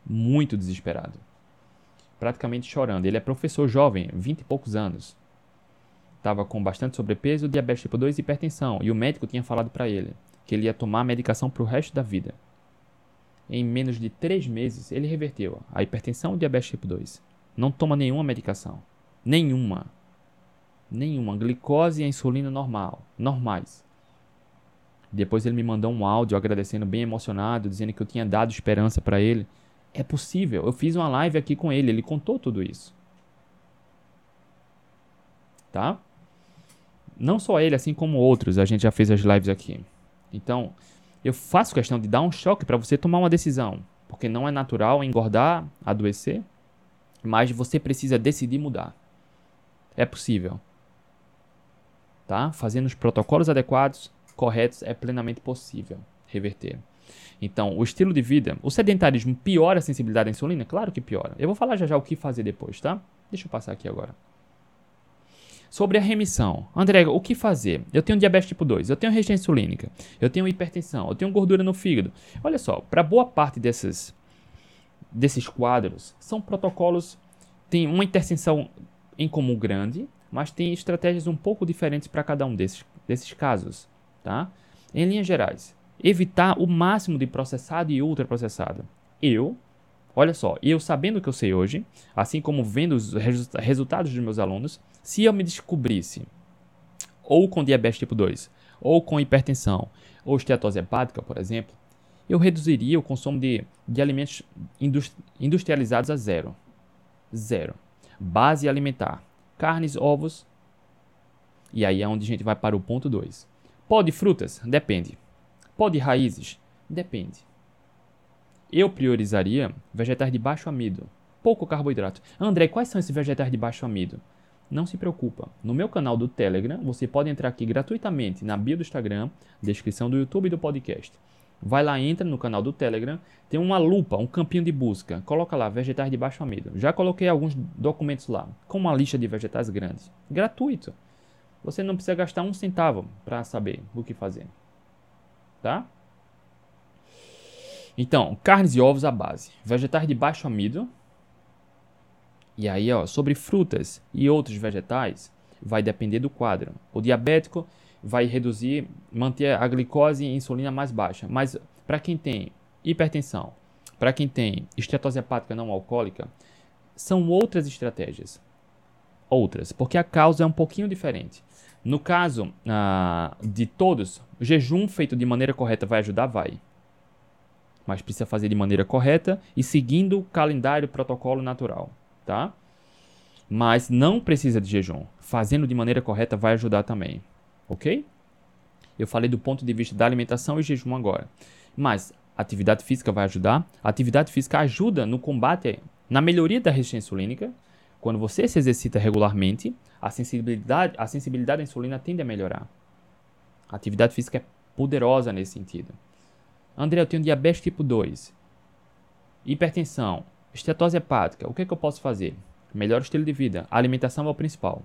Muito desesperado. Praticamente chorando. Ele é professor jovem, 20 e poucos anos. Estava com bastante sobrepeso, diabetes tipo 2 e hipertensão. E o médico tinha falado para ele que ele ia tomar medicação para o resto da vida. Em menos de 3 meses, ele reverteu a hipertensão e diabetes tipo 2. Não toma nenhuma medicação. Nenhuma. Nenhuma. Glicose e insulina normal. Normais. Depois ele me mandou um áudio agradecendo, bem emocionado, dizendo que eu tinha dado esperança para ele. É possível. Eu fiz uma live aqui com ele. Ele contou tudo isso. Tá? Não só ele, assim como outros. A gente já fez as lives aqui. Então, eu faço questão de dar um choque para você tomar uma decisão. Porque não é natural engordar, adoecer mas você precisa decidir mudar. É possível. Tá? Fazendo os protocolos adequados, corretos, é plenamente possível reverter. Então, o estilo de vida, o sedentarismo piora a sensibilidade à insulina? Claro que piora. Eu vou falar já já o que fazer depois, tá? Deixa eu passar aqui agora. Sobre a remissão. André, o que fazer? Eu tenho diabetes tipo 2, eu tenho resistência insulínica, eu tenho hipertensão, eu tenho gordura no fígado. Olha só, para boa parte dessas desses quadros são protocolos tem uma interseção em comum grande, mas tem estratégias um pouco diferentes para cada um desses, desses casos, tá? Em linhas gerais, evitar o máximo de processado e ultraprocessado. Eu, olha só, eu sabendo o que eu sei hoje, assim como vendo os resultados dos meus alunos, se eu me descobrisse ou com diabetes tipo 2, ou com hipertensão, ou esteatose hepática, por exemplo, eu reduziria o consumo de, de alimentos industrializados a zero. Zero. Base alimentar: carnes, ovos. E aí é onde a gente vai para o ponto 2. Pó de frutas? Depende. Pó de raízes? Depende. Eu priorizaria vegetais de baixo amido, pouco carboidrato. André, quais são esses vegetais de baixo amido? Não se preocupa. No meu canal do Telegram, você pode entrar aqui gratuitamente na bio do Instagram, descrição do YouTube e do podcast. Vai lá, entra no canal do Telegram, tem uma lupa, um campinho de busca. Coloca lá, vegetais de baixo amido. Já coloquei alguns documentos lá, com uma lista de vegetais grandes. Gratuito. Você não precisa gastar um centavo para saber o que fazer. Tá? Então, carnes e ovos à base. Vegetais de baixo amido. E aí, ó, sobre frutas e outros vegetais, vai depender do quadro. O diabético vai reduzir, manter a glicose e a insulina mais baixa. Mas para quem tem hipertensão, para quem tem estetose hepática não alcoólica, são outras estratégias. Outras, porque a causa é um pouquinho diferente. No caso ah, de todos, o jejum feito de maneira correta vai ajudar? Vai. Mas precisa fazer de maneira correta e seguindo o calendário protocolo natural, tá? Mas não precisa de jejum. Fazendo de maneira correta vai ajudar também, ok? Eu falei do ponto de vista da alimentação e jejum agora. Mas atividade física vai ajudar. Atividade física ajuda no combate, na melhoria da resistência insulínica. Quando você se exercita regularmente, a sensibilidade, a sensibilidade à insulina tende a melhorar. Atividade física é poderosa nesse sentido. André, eu tenho diabetes tipo 2, hipertensão, estetose hepática. O que, é que eu posso fazer? Melhor estilo de vida. A alimentação é o principal.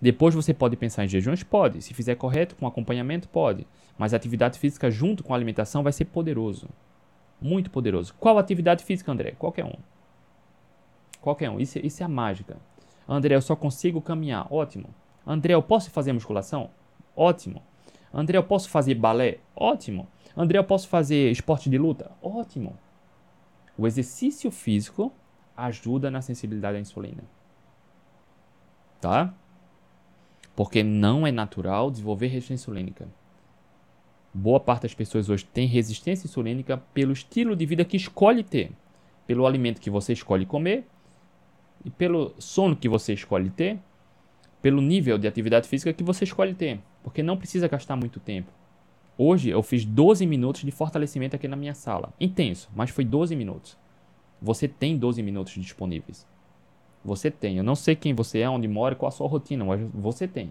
Depois você pode pensar em jejuns? Pode. Se fizer correto, com acompanhamento, pode. Mas atividade física junto com a alimentação vai ser poderoso. Muito poderoso. Qual atividade física, André? Qualquer um. Qualquer um. Isso, isso é a mágica. André, eu só consigo caminhar. Ótimo. André, eu posso fazer musculação? Ótimo. André, eu posso fazer balé? Ótimo. André, eu posso fazer esporte de luta? Ótimo. O exercício físico ajuda na sensibilidade à insulina. Tá? Porque não é natural desenvolver resistência insulínica. Boa parte das pessoas hoje tem resistência insulínica pelo estilo de vida que escolhe ter, pelo alimento que você escolhe comer e pelo sono que você escolhe ter, pelo nível de atividade física que você escolhe ter, porque não precisa gastar muito tempo. Hoje eu fiz 12 minutos de fortalecimento aqui na minha sala. Intenso, mas foi 12 minutos. Você tem 12 minutos disponíveis. Você tem. Eu não sei quem você é, onde mora, qual a sua rotina, mas você tem.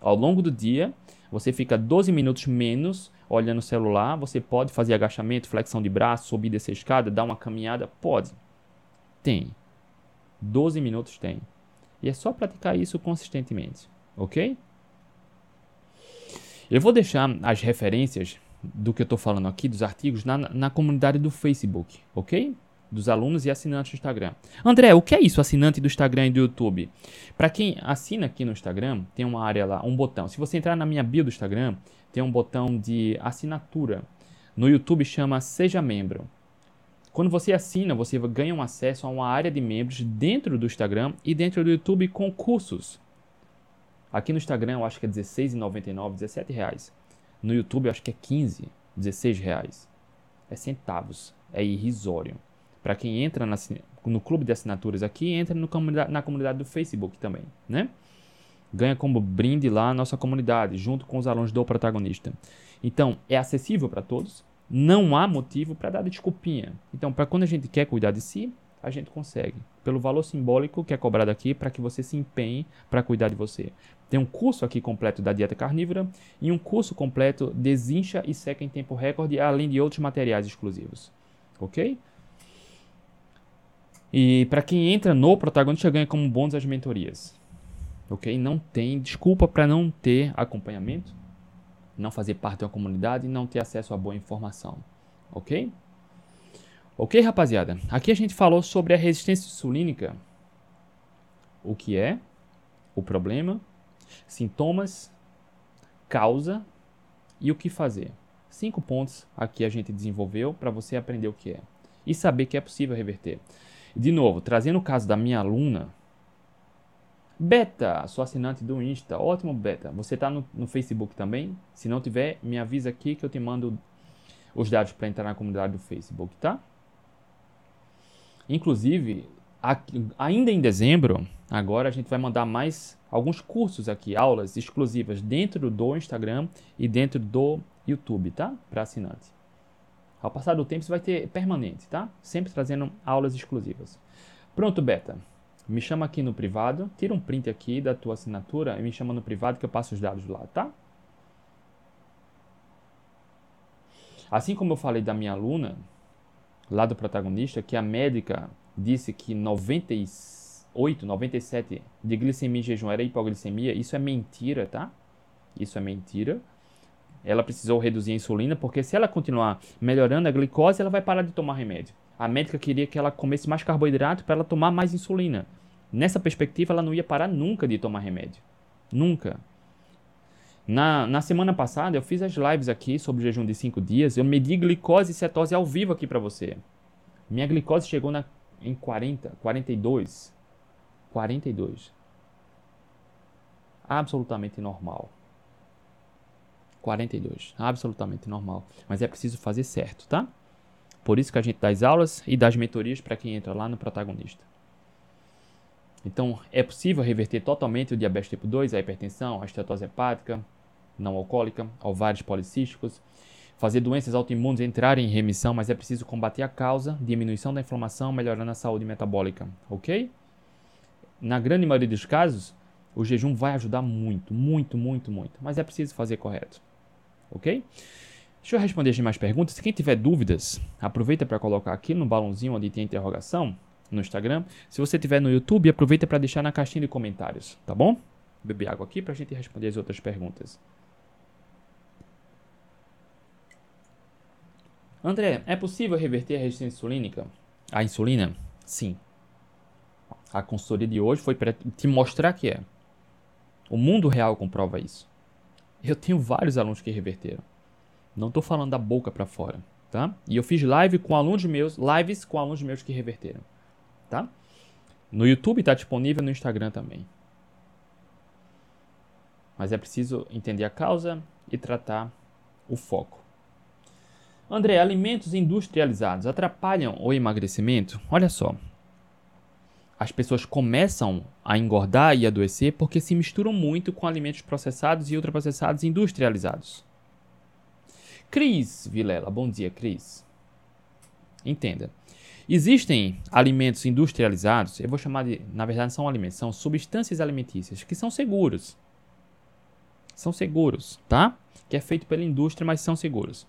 Ao longo do dia, você fica 12 minutos menos olhando o celular. Você pode fazer agachamento, flexão de braço, subir dessa escada, dar uma caminhada? Pode. Tem. 12 minutos tem. E é só praticar isso consistentemente, ok? Eu vou deixar as referências do que eu estou falando aqui, dos artigos, na, na comunidade do Facebook, ok? Dos alunos e assinantes do Instagram. André, o que é isso, assinante do Instagram e do YouTube? Para quem assina aqui no Instagram, tem uma área lá, um botão. Se você entrar na minha bio do Instagram, tem um botão de assinatura. No YouTube chama Seja Membro. Quando você assina, você ganha um acesso a uma área de membros dentro do Instagram e dentro do YouTube com cursos. Aqui no Instagram eu acho que é R$16,99, R$17,00. No YouTube eu acho que é 15, 16 reais. É centavos, é irrisório. Para quem entra na, no clube de assinaturas aqui, entra no, na comunidade do Facebook também, né? Ganha como brinde lá a nossa comunidade, junto com os alunos do protagonista. Então, é acessível para todos, não há motivo para dar desculpinha. Então, para quando a gente quer cuidar de si, a gente consegue. Pelo valor simbólico que é cobrado aqui para que você se empenhe para cuidar de você. Tem um curso aqui completo da dieta carnívora e um curso completo desincha e seca em tempo recorde, além de outros materiais exclusivos. Ok? E para quem entra no protagonista ganha como bônus as mentorias. Ok? Não tem desculpa para não ter acompanhamento não fazer parte de uma comunidade e não ter acesso a boa informação. Ok? Ok, rapaziada? Aqui a gente falou sobre a resistência insulínica. O que é, o problema, sintomas, causa e o que fazer. Cinco pontos aqui a gente desenvolveu para você aprender o que é e saber que é possível reverter. De novo, trazendo o caso da minha aluna, Beta, sou assinante do Insta. Ótimo, Beta. Você está no, no, Facebook também? Se não tiver, me avisa aqui que eu te mando os dados para entrar na comunidade do Facebook, tá? Inclusive, aqui, ainda em dezembro, agora a gente vai mandar mais alguns cursos aqui, aulas exclusivas dentro do Instagram e dentro do YouTube, tá? Para assinante. Ao passar do tempo, isso vai ter permanente, tá? Sempre trazendo aulas exclusivas. Pronto, Beta. Me chama aqui no privado, tira um print aqui da tua assinatura e me chama no privado que eu passo os dados lá, tá? Assim como eu falei da minha aluna, lá do protagonista, que a médica disse que 98, 97 de glicemia em jejum era hipoglicemia, isso é mentira, tá? Isso é mentira. Ela precisou reduzir a insulina, porque se ela continuar melhorando a glicose, ela vai parar de tomar remédio. A médica queria que ela comesse mais carboidrato para ela tomar mais insulina. Nessa perspectiva, ela não ia parar nunca de tomar remédio. Nunca. Na, na semana passada eu fiz as lives aqui sobre jejum de 5 dias. Eu medi glicose e cetose ao vivo aqui para você. Minha glicose chegou na, em 40, 42. 42. Absolutamente normal. 42. Absolutamente normal. Mas é preciso fazer certo, tá? Por isso que a gente dá as aulas e dá as mentorias para quem entra lá no protagonista. Então, é possível reverter totalmente o diabetes tipo 2, a hipertensão, a estetose hepática, não alcoólica, ovários policísticos, fazer doenças autoimunes entrarem em remissão, mas é preciso combater a causa, diminuição da inflamação, melhorando a saúde metabólica, ok? Na grande maioria dos casos, o jejum vai ajudar muito, muito, muito, muito, mas é preciso fazer correto, ok? Deixa eu responder as mais perguntas. Quem tiver dúvidas, aproveita para colocar aqui no balãozinho onde tem interrogação no Instagram. Se você tiver no YouTube, aproveita para deixar na caixinha de comentários, tá bom? Beber água aqui para a gente responder as outras perguntas. André, é possível reverter a resistência insulínica? A insulina? Sim. A consultoria de hoje foi para te mostrar que é. O mundo real comprova isso. Eu tenho vários alunos que reverteram. Não estou falando da boca para fora, tá? E eu fiz live com alunos meus, lives com alunos meus que reverteram tá? No YouTube está disponível no Instagram também. Mas é preciso entender a causa e tratar o foco. André, alimentos industrializados atrapalham o emagrecimento? Olha só. As pessoas começam a engordar e adoecer porque se misturam muito com alimentos processados e ultraprocessados industrializados. Cris Vilela, bom dia, Cris. Entenda. Existem alimentos industrializados, eu vou chamar de, na verdade, são alimentos, são substâncias alimentícias que são seguros. São seguros, tá? Que é feito pela indústria, mas são seguros.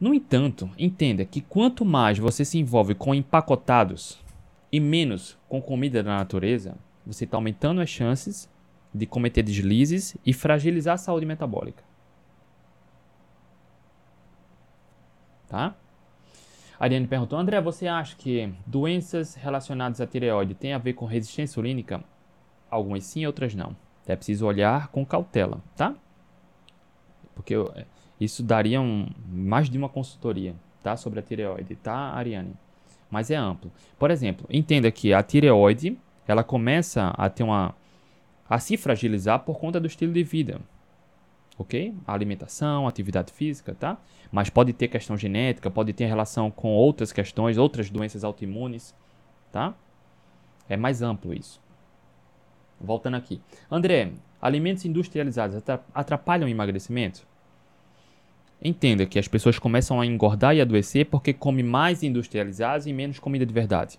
No entanto, entenda que quanto mais você se envolve com empacotados e menos com comida da natureza, você está aumentando as chances de cometer deslizes e fragilizar a saúde metabólica. Tá? Ariane perguntou: André, você acha que doenças relacionadas à tireoide têm a ver com resistência insulínica? Algumas sim, outras não. É preciso olhar com cautela, tá? Porque isso daria um, mais de uma consultoria, tá? Sobre a tireoide, tá, Ariane? Mas é amplo. Por exemplo, entenda que a tireoide, ela começa a ter uma a se fragilizar por conta do estilo de vida ok? Alimentação, atividade física, tá? Mas pode ter questão genética, pode ter relação com outras questões, outras doenças autoimunes, tá? É mais amplo isso. Voltando aqui. André, alimentos industrializados atrapalham o emagrecimento? Entenda que as pessoas começam a engordar e adoecer porque comem mais industrializados e menos comida de verdade.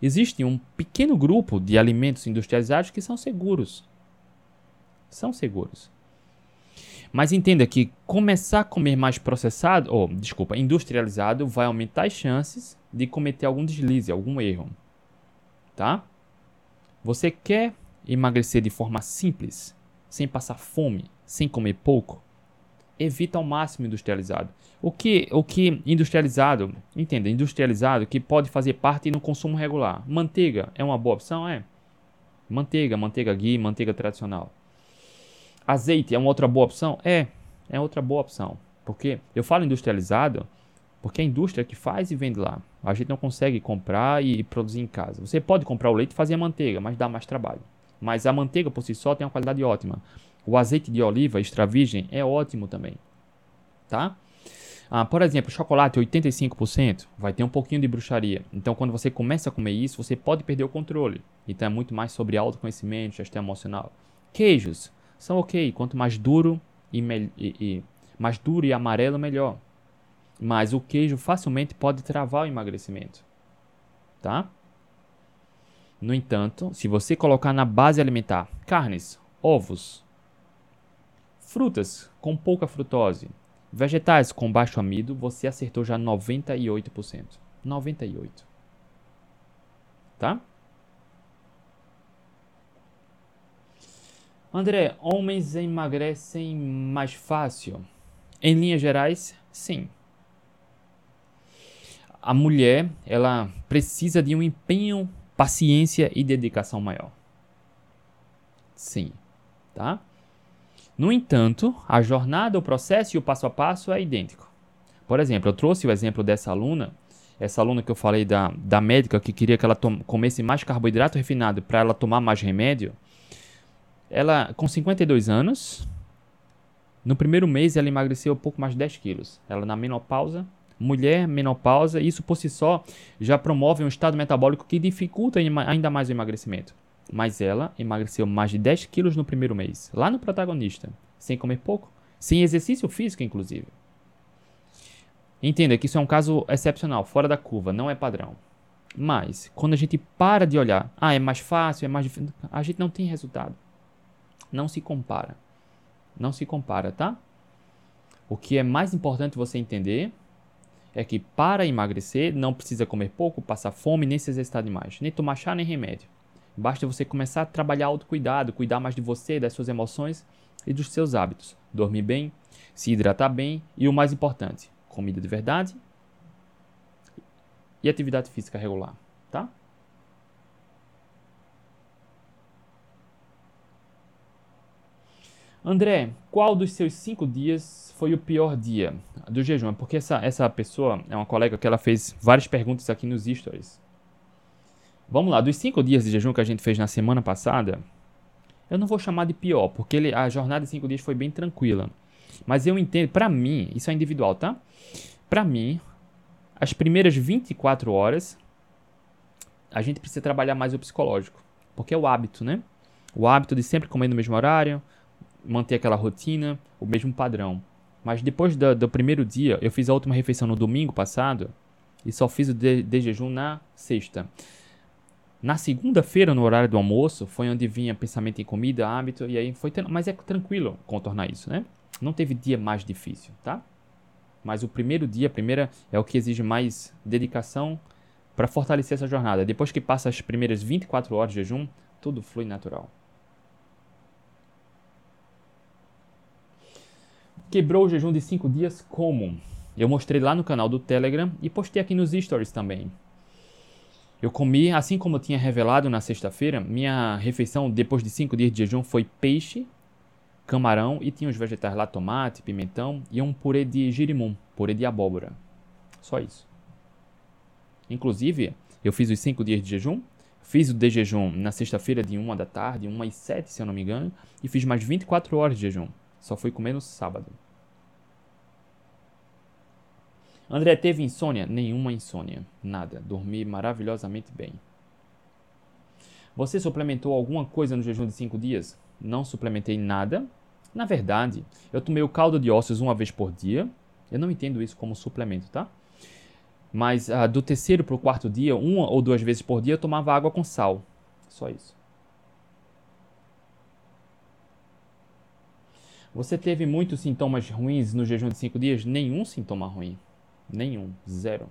Existe um pequeno grupo de alimentos industrializados que são seguros. São seguros. Mas entenda que começar a comer mais processado, ou desculpa, industrializado, vai aumentar as chances de cometer algum deslize, algum erro. Tá? Você quer emagrecer de forma simples, sem passar fome, sem comer pouco? Evita ao máximo industrializado. O que, o que industrializado, entenda, industrializado que pode fazer parte no consumo regular. Manteiga é uma boa opção? É. Manteiga, manteiga ghee, manteiga tradicional. Azeite é uma outra boa opção? É, é outra boa opção. Porque eu falo industrializado porque é a indústria que faz e vende lá. A gente não consegue comprar e produzir em casa. Você pode comprar o leite e fazer a manteiga, mas dá mais trabalho. Mas a manteiga por si só tem uma qualidade ótima. O azeite de oliva extra virgem é ótimo também. Tá? Ah, por exemplo, chocolate 85% vai ter um pouquinho de bruxaria. Então, quando você começa a comer isso, você pode perder o controle. Então, é muito mais sobre autoconhecimento, gestão emocional. Queijos são ok. Quanto mais duro e, e, e, mais duro e amarelo, melhor. Mas o queijo facilmente pode travar o emagrecimento, tá? No entanto, se você colocar na base alimentar carnes, ovos, frutas com pouca frutose, vegetais com baixo amido, você acertou já 98%. 98. Tá? André, homens emagrecem mais fácil? Em linhas gerais, sim. A mulher, ela precisa de um empenho, paciência e dedicação maior. Sim. tá? No entanto, a jornada, o processo e o passo a passo é idêntico. Por exemplo, eu trouxe o exemplo dessa aluna, essa aluna que eu falei da, da médica que queria que ela comesse mais carboidrato refinado para ela tomar mais remédio. Ela, com 52 anos, no primeiro mês ela emagreceu pouco mais de 10 quilos. Ela na menopausa, mulher menopausa, isso por si só já promove um estado metabólico que dificulta ainda mais o emagrecimento. Mas ela emagreceu mais de 10 quilos no primeiro mês, lá no protagonista, sem comer pouco, sem exercício físico, inclusive. Entenda que isso é um caso excepcional, fora da curva, não é padrão. Mas, quando a gente para de olhar, ah, é mais fácil, é mais difícil, a gente não tem resultado. Não se compara. Não se compara, tá? O que é mais importante você entender é que para emagrecer não precisa comer pouco, passar fome, nem se exercitar demais, nem tomar chá nem remédio. Basta você começar a trabalhar autocuidado, cuidar mais de você, das suas emoções e dos seus hábitos. Dormir bem, se hidratar bem e o mais importante, comida de verdade e atividade física regular, tá? André, qual dos seus cinco dias foi o pior dia do jejum? Porque essa, essa pessoa é uma colega que ela fez várias perguntas aqui nos stories. Vamos lá, dos cinco dias de jejum que a gente fez na semana passada, eu não vou chamar de pior, porque ele, a jornada de cinco dias foi bem tranquila. Mas eu entendo, para mim, isso é individual, tá? Para mim, as primeiras 24 horas, a gente precisa trabalhar mais o psicológico, porque é o hábito, né? O hábito de sempre comer no mesmo horário, manter aquela rotina, o mesmo padrão. Mas depois do, do primeiro dia, eu fiz a última refeição no domingo passado e só fiz o de, de jejum na sexta. Na segunda-feira, no horário do almoço, foi onde vinha pensamento em comida, hábito, e aí foi. Mas é tranquilo contornar isso, né? Não teve dia mais difícil, tá? Mas o primeiro dia, a primeira, é o que exige mais dedicação para fortalecer essa jornada. Depois que passa as primeiras 24 horas de jejum, tudo flui natural. Quebrou o jejum de 5 dias como? Eu mostrei lá no canal do Telegram e postei aqui nos stories também. Eu comi, assim como eu tinha revelado na sexta-feira, minha refeição depois de cinco dias de jejum foi peixe, camarão e tinha os vegetais lá, tomate, pimentão e um purê de girimum, purê de abóbora. Só isso. Inclusive, eu fiz os cinco dias de jejum, fiz o de jejum na sexta-feira de 1 da tarde, 1 às 7 se eu não me engano, e fiz mais 24 horas de jejum. Só fui comer no sábado. André teve insônia? Nenhuma insônia. Nada. Dormi maravilhosamente bem. Você suplementou alguma coisa no jejum de 5 dias? Não suplementei nada. Na verdade, eu tomei o caldo de ossos uma vez por dia. Eu não entendo isso como suplemento, tá? Mas uh, do terceiro para o quarto dia, uma ou duas vezes por dia, eu tomava água com sal. Só isso. Você teve muitos sintomas ruins no jejum de 5 dias? Nenhum sintoma ruim. Nenhum. Zero.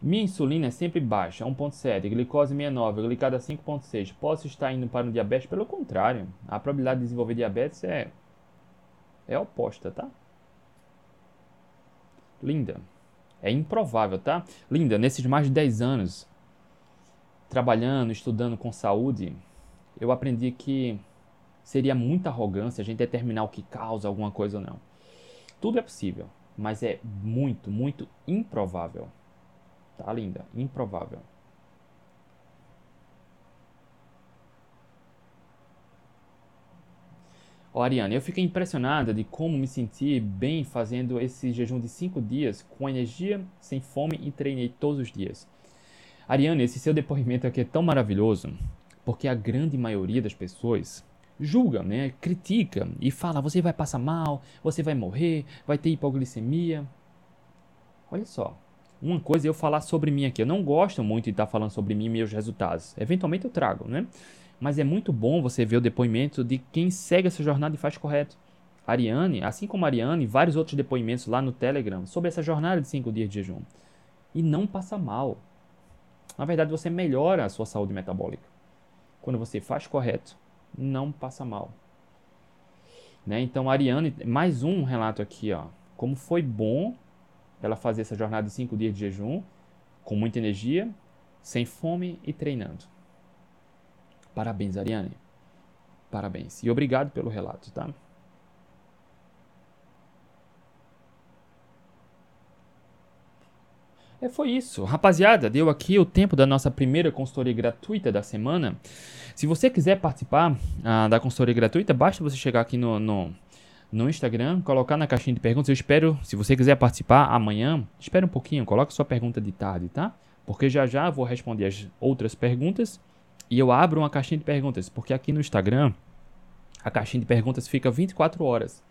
Minha insulina é sempre baixa, 1.7, glicose 69, glicada 5.6. Posso estar indo para o diabetes? Pelo contrário, a probabilidade de desenvolver diabetes é é oposta, tá? Linda. É improvável, tá? Linda, nesses mais de 10 anos trabalhando, estudando com saúde, eu aprendi que seria muita arrogância a gente determinar o que causa alguma coisa ou não. Tudo é possível, mas é muito, muito improvável. Tá, linda? Improvável. Ó, Ariane, eu fiquei impressionada de como me senti bem fazendo esse jejum de 5 dias com energia, sem fome e treinei todos os dias. Ariane, esse seu depoimento aqui é tão maravilhoso porque a grande maioria das pessoas julga, né, critica e fala: você vai passar mal, você vai morrer, vai ter hipoglicemia. Olha só, uma coisa é eu falar sobre mim aqui. Eu não gosto muito de estar falando sobre mim e meus resultados. Eventualmente eu trago, né? Mas é muito bom você ver o depoimento de quem segue essa jornada e faz correto. Ariane, assim como Ariane, vários outros depoimentos lá no Telegram sobre essa jornada de 5 dias de jejum. E não passa mal. Na verdade, você melhora a sua saúde metabólica quando você faz correto, não passa mal. Né? Então, Ariane, mais um relato aqui, ó. Como foi bom ela fazer essa jornada de cinco dias de jejum, com muita energia, sem fome e treinando. Parabéns, Ariane. Parabéns. E obrigado pelo relato, tá? É, foi isso. Rapaziada, deu aqui o tempo da nossa primeira consultoria gratuita da semana. Se você quiser participar ah, da consultoria gratuita, basta você chegar aqui no, no, no, Instagram, colocar na caixinha de perguntas. Eu espero, se você quiser participar amanhã, espere um pouquinho, coloque sua pergunta de tarde, tá? Porque já já vou responder as outras perguntas e eu abro uma caixinha de perguntas, porque aqui no Instagram a caixinha de perguntas fica 24 horas,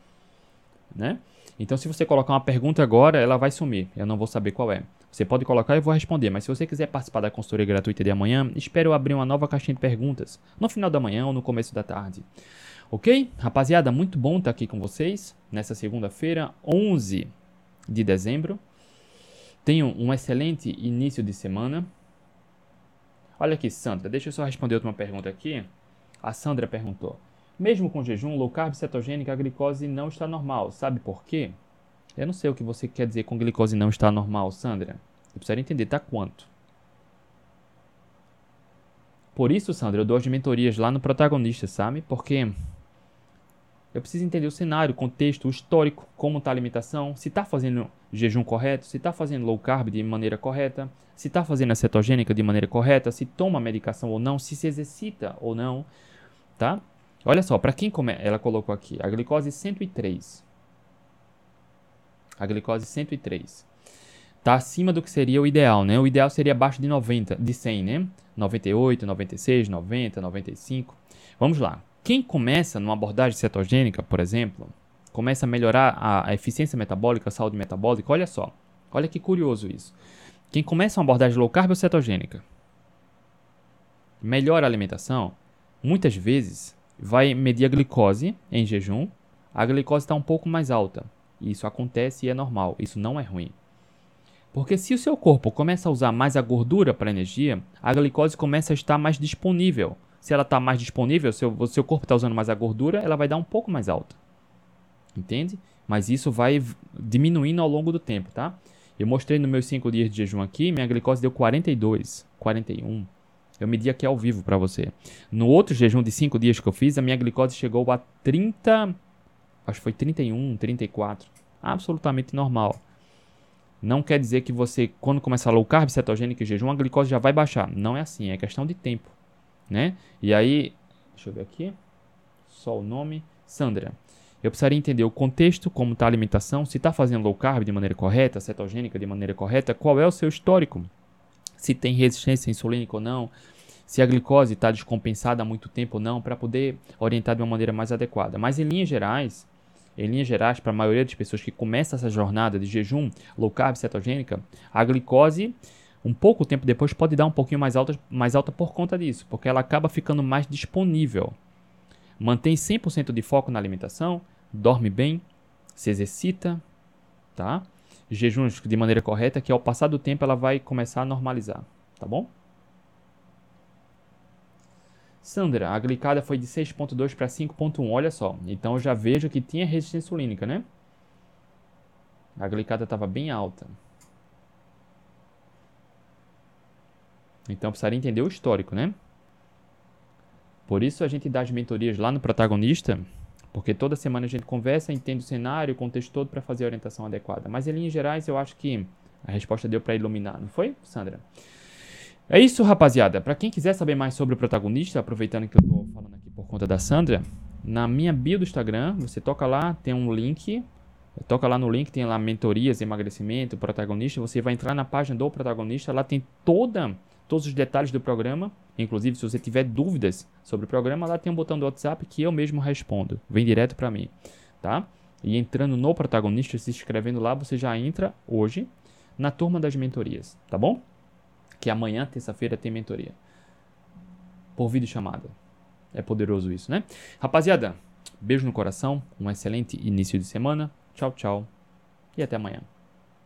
né? Então, se você colocar uma pergunta agora, ela vai sumir. Eu não vou saber qual é. Você pode colocar e eu vou responder. Mas se você quiser participar da consultoria gratuita de amanhã, espero eu abrir uma nova caixinha de perguntas no final da manhã ou no começo da tarde. Ok? Rapaziada, muito bom estar aqui com vocês nessa segunda-feira, 11 de dezembro. Tenham um excelente início de semana. Olha aqui, Sandra, deixa eu só responder outra pergunta aqui. A Sandra perguntou: mesmo com jejum, low carb cetogênica, a glicose não está normal. Sabe por quê? Eu não sei o que você quer dizer com glicose não está normal, Sandra. Eu precisaria entender, tá quanto? Por isso, Sandra, eu dou as mentorias lá no protagonista, sabe? Porque eu preciso entender o cenário, o contexto, o histórico, como está a alimentação, se está fazendo jejum correto, se está fazendo low carb de maneira correta, se está fazendo a cetogênica de maneira correta, se toma medicação ou não, se se exercita ou não, tá? Olha só, para quem come... ela colocou aqui, a glicose 103. A glicose 103. Tá acima do que seria o ideal, né? O ideal seria abaixo de 90, de 100, né? 98, 96, 90, 95. Vamos lá. Quem começa numa abordagem cetogênica, por exemplo, começa a melhorar a, a eficiência metabólica, a saúde metabólica, olha só. Olha que curioso isso. Quem começa uma abordagem low carb ou cetogênica, melhora a alimentação, muitas vezes vai medir a glicose em jejum, a glicose está um pouco mais alta. Isso acontece e é normal, isso não é ruim. Porque se o seu corpo começa a usar mais a gordura para energia, a glicose começa a estar mais disponível. Se ela está mais disponível, o seu, seu corpo está usando mais a gordura, ela vai dar um pouco mais alta. Entende? Mas isso vai diminuindo ao longo do tempo, tá? Eu mostrei nos meus 5 dias de jejum aqui, minha glicose deu 42, 41. Eu medi aqui ao vivo para você. No outro jejum de 5 dias que eu fiz, a minha glicose chegou a 30. Acho que foi 31, 34. Absolutamente normal. Não quer dizer que você, quando começar low carb, cetogênico e jejum, a glicose já vai baixar. Não é assim, é questão de tempo. Né? E aí, deixa eu ver aqui. Só o nome. Sandra. Eu precisaria entender o contexto, como está a alimentação, se está fazendo low carb de maneira correta, cetogênica de maneira correta, qual é o seu histórico se tem resistência insulínica ou não, se a glicose está descompensada há muito tempo ou não, para poder orientar de uma maneira mais adequada. Mas em linhas gerais, em linhas gerais, para a maioria das pessoas que começa essa jornada de jejum low carb cetogênica, a glicose um pouco tempo depois pode dar um pouquinho mais alta, mais alta por conta disso, porque ela acaba ficando mais disponível. Mantém 100% de foco na alimentação, dorme bem, se exercita, tá? jejuns de maneira correta, que ao passar do tempo ela vai começar a normalizar, tá bom? Sandra, a glicada foi de 6.2 para 5.1, olha só. Então eu já vejo que tinha resistência insulínica, né? A glicada estava bem alta. Então precisaria entender o histórico, né? Por isso a gente dá as mentorias lá no protagonista porque toda semana a gente conversa, entende o cenário, o contexto todo para fazer a orientação adequada. Mas em linhas gerais, eu acho que a resposta deu para iluminar, não foi, Sandra? É isso, rapaziada. Para quem quiser saber mais sobre o protagonista, aproveitando que eu estou falando aqui por conta da Sandra, na minha bio do Instagram, você toca lá, tem um link, toca lá no link, tem lá mentorias, emagrecimento, protagonista, você vai entrar na página do protagonista, lá tem toda todos os detalhes do programa. Inclusive, se você tiver dúvidas sobre o programa, lá tem um botão do WhatsApp que eu mesmo respondo. Vem direto para mim, tá? E entrando no protagonista, se inscrevendo lá, você já entra hoje na turma das mentorias, tá bom? Que amanhã, terça-feira, tem mentoria. Por vídeo chamada. É poderoso isso, né? Rapaziada, beijo no coração, um excelente início de semana. Tchau, tchau e até amanhã.